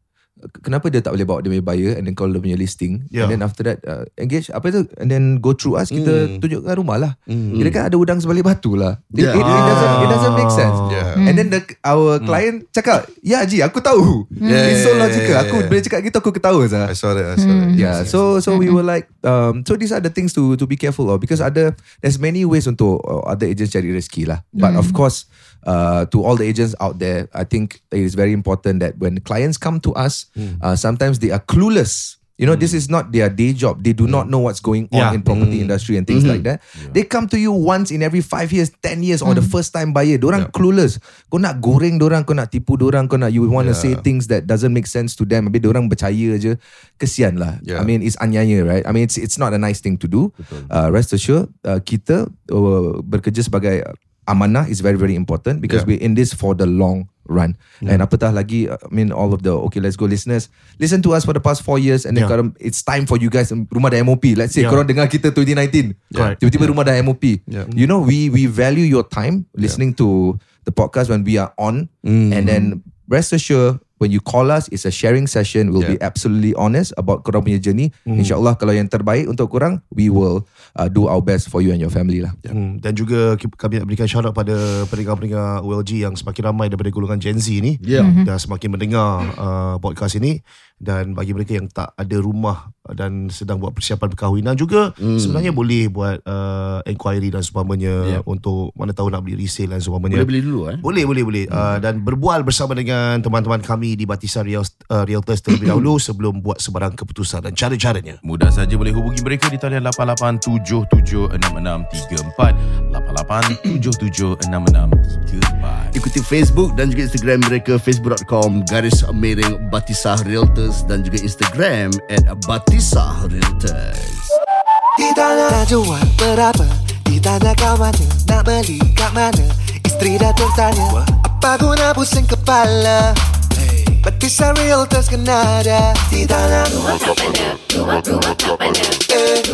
kenapa dia tak boleh bawa dia punya buyer and then call dia punya listing Yeah. and then after that uh, engage apa tu and then go through us kita Hmm. tunjukkan rumah lah Hmm. kira kan ada udang sebalik batu lah it, Yeah. it, it, doesn't, it doesn't make sense Yeah. and then the, our client cakap ya Ji aku tahu Yeah, it's so yeah, logical yeah, aku yeah. bila cakap gitu aku ketawa sah I saw that. I saw that. Yeah, so so we were like, um, so these are the things to to be careful of because ada there's many ways untuk uh, other agents cari rezeki lah. But of course, uh, to all the agents out there, I think it is very important that when clients come to us, uh, sometimes they are clueless. You know, this is not their day job. They do not know what's going on Yeah. in property industry and things like that. They come to you once in every five years, ten years, or the first time buyer. Dorang clueless. Kau nak goreng dorang, kau nak tipu dorang, kau nak you want to say things that doesn't make sense to them. Habis dorang percaya je. Kesian lah. Yeah. I mean, it's anyaya, right? I mean, it's it's not a nice thing to do. Uh, rest assured, uh, kita uh, bekerja sebagai amanah is very very important because Yeah. we're in this for the long run. And apatah lagi, uh, I mean, all of the okay, let's go listeners, listen to us for the past four years, and then Yeah. korang, it's time for you guys. um, Rumah dah MOP. Let's say Yeah. korang dengar kita 2019, Correct. tiba-tiba rumah dah MOP. Yeah. You know, we we value your time listening to the podcast when we are on, and then rest assured. When you call us, it's a sharing session. We'll be Yeah. absolutely honest about korang punya journey. InsyaAllah kalau yang terbaik untuk korang, we will uh, do our best for you and your family lah. Hmm, dan juga kami nak berikan shout out pada pendengar-pendengar OLG yang semakin ramai daripada golongan Gen Z ni Yeah. dah semakin mendengar uh, podcast ini dan bagi mereka yang tak ada rumah dan sedang buat persiapan perkahwinan juga Hmm. sebenarnya boleh buat uh, inquiry dan seumpamanya Yeah. untuk mana tahu nak beli resale dan seumpamanya. Boleh beli dulu eh. boleh boleh boleh. Uh, dan berbual bersama dengan teman-teman kami di Batisa Real, uh, Realtors terlebih dahulu sebelum buat sebarang keputusan dan cara-caranya. Mudah saja boleh hubungi mereka di talian 88776634 88776634 Ikuti Facebook dan juga Instagram mereka facebook.com garis miring Batisah Realtors dan juga Instagram at Batisah Realtors. Ditanya nak jual berapa? Ditanya kat mana Nak beli kat mana? Isteri dah tertanya Apa guna pusing kepala Batisa Realtors kena ada Ditanya Rumah Eh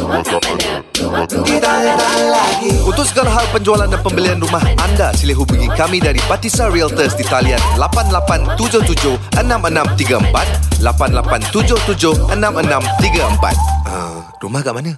Ditanya-tanya lagi. Untuk segala hal penjualan dan pembelian rumah anda. Sila hubungi kami dari Batisa Realtors di talian 88776634 88776634 uh, Rumah kat mana?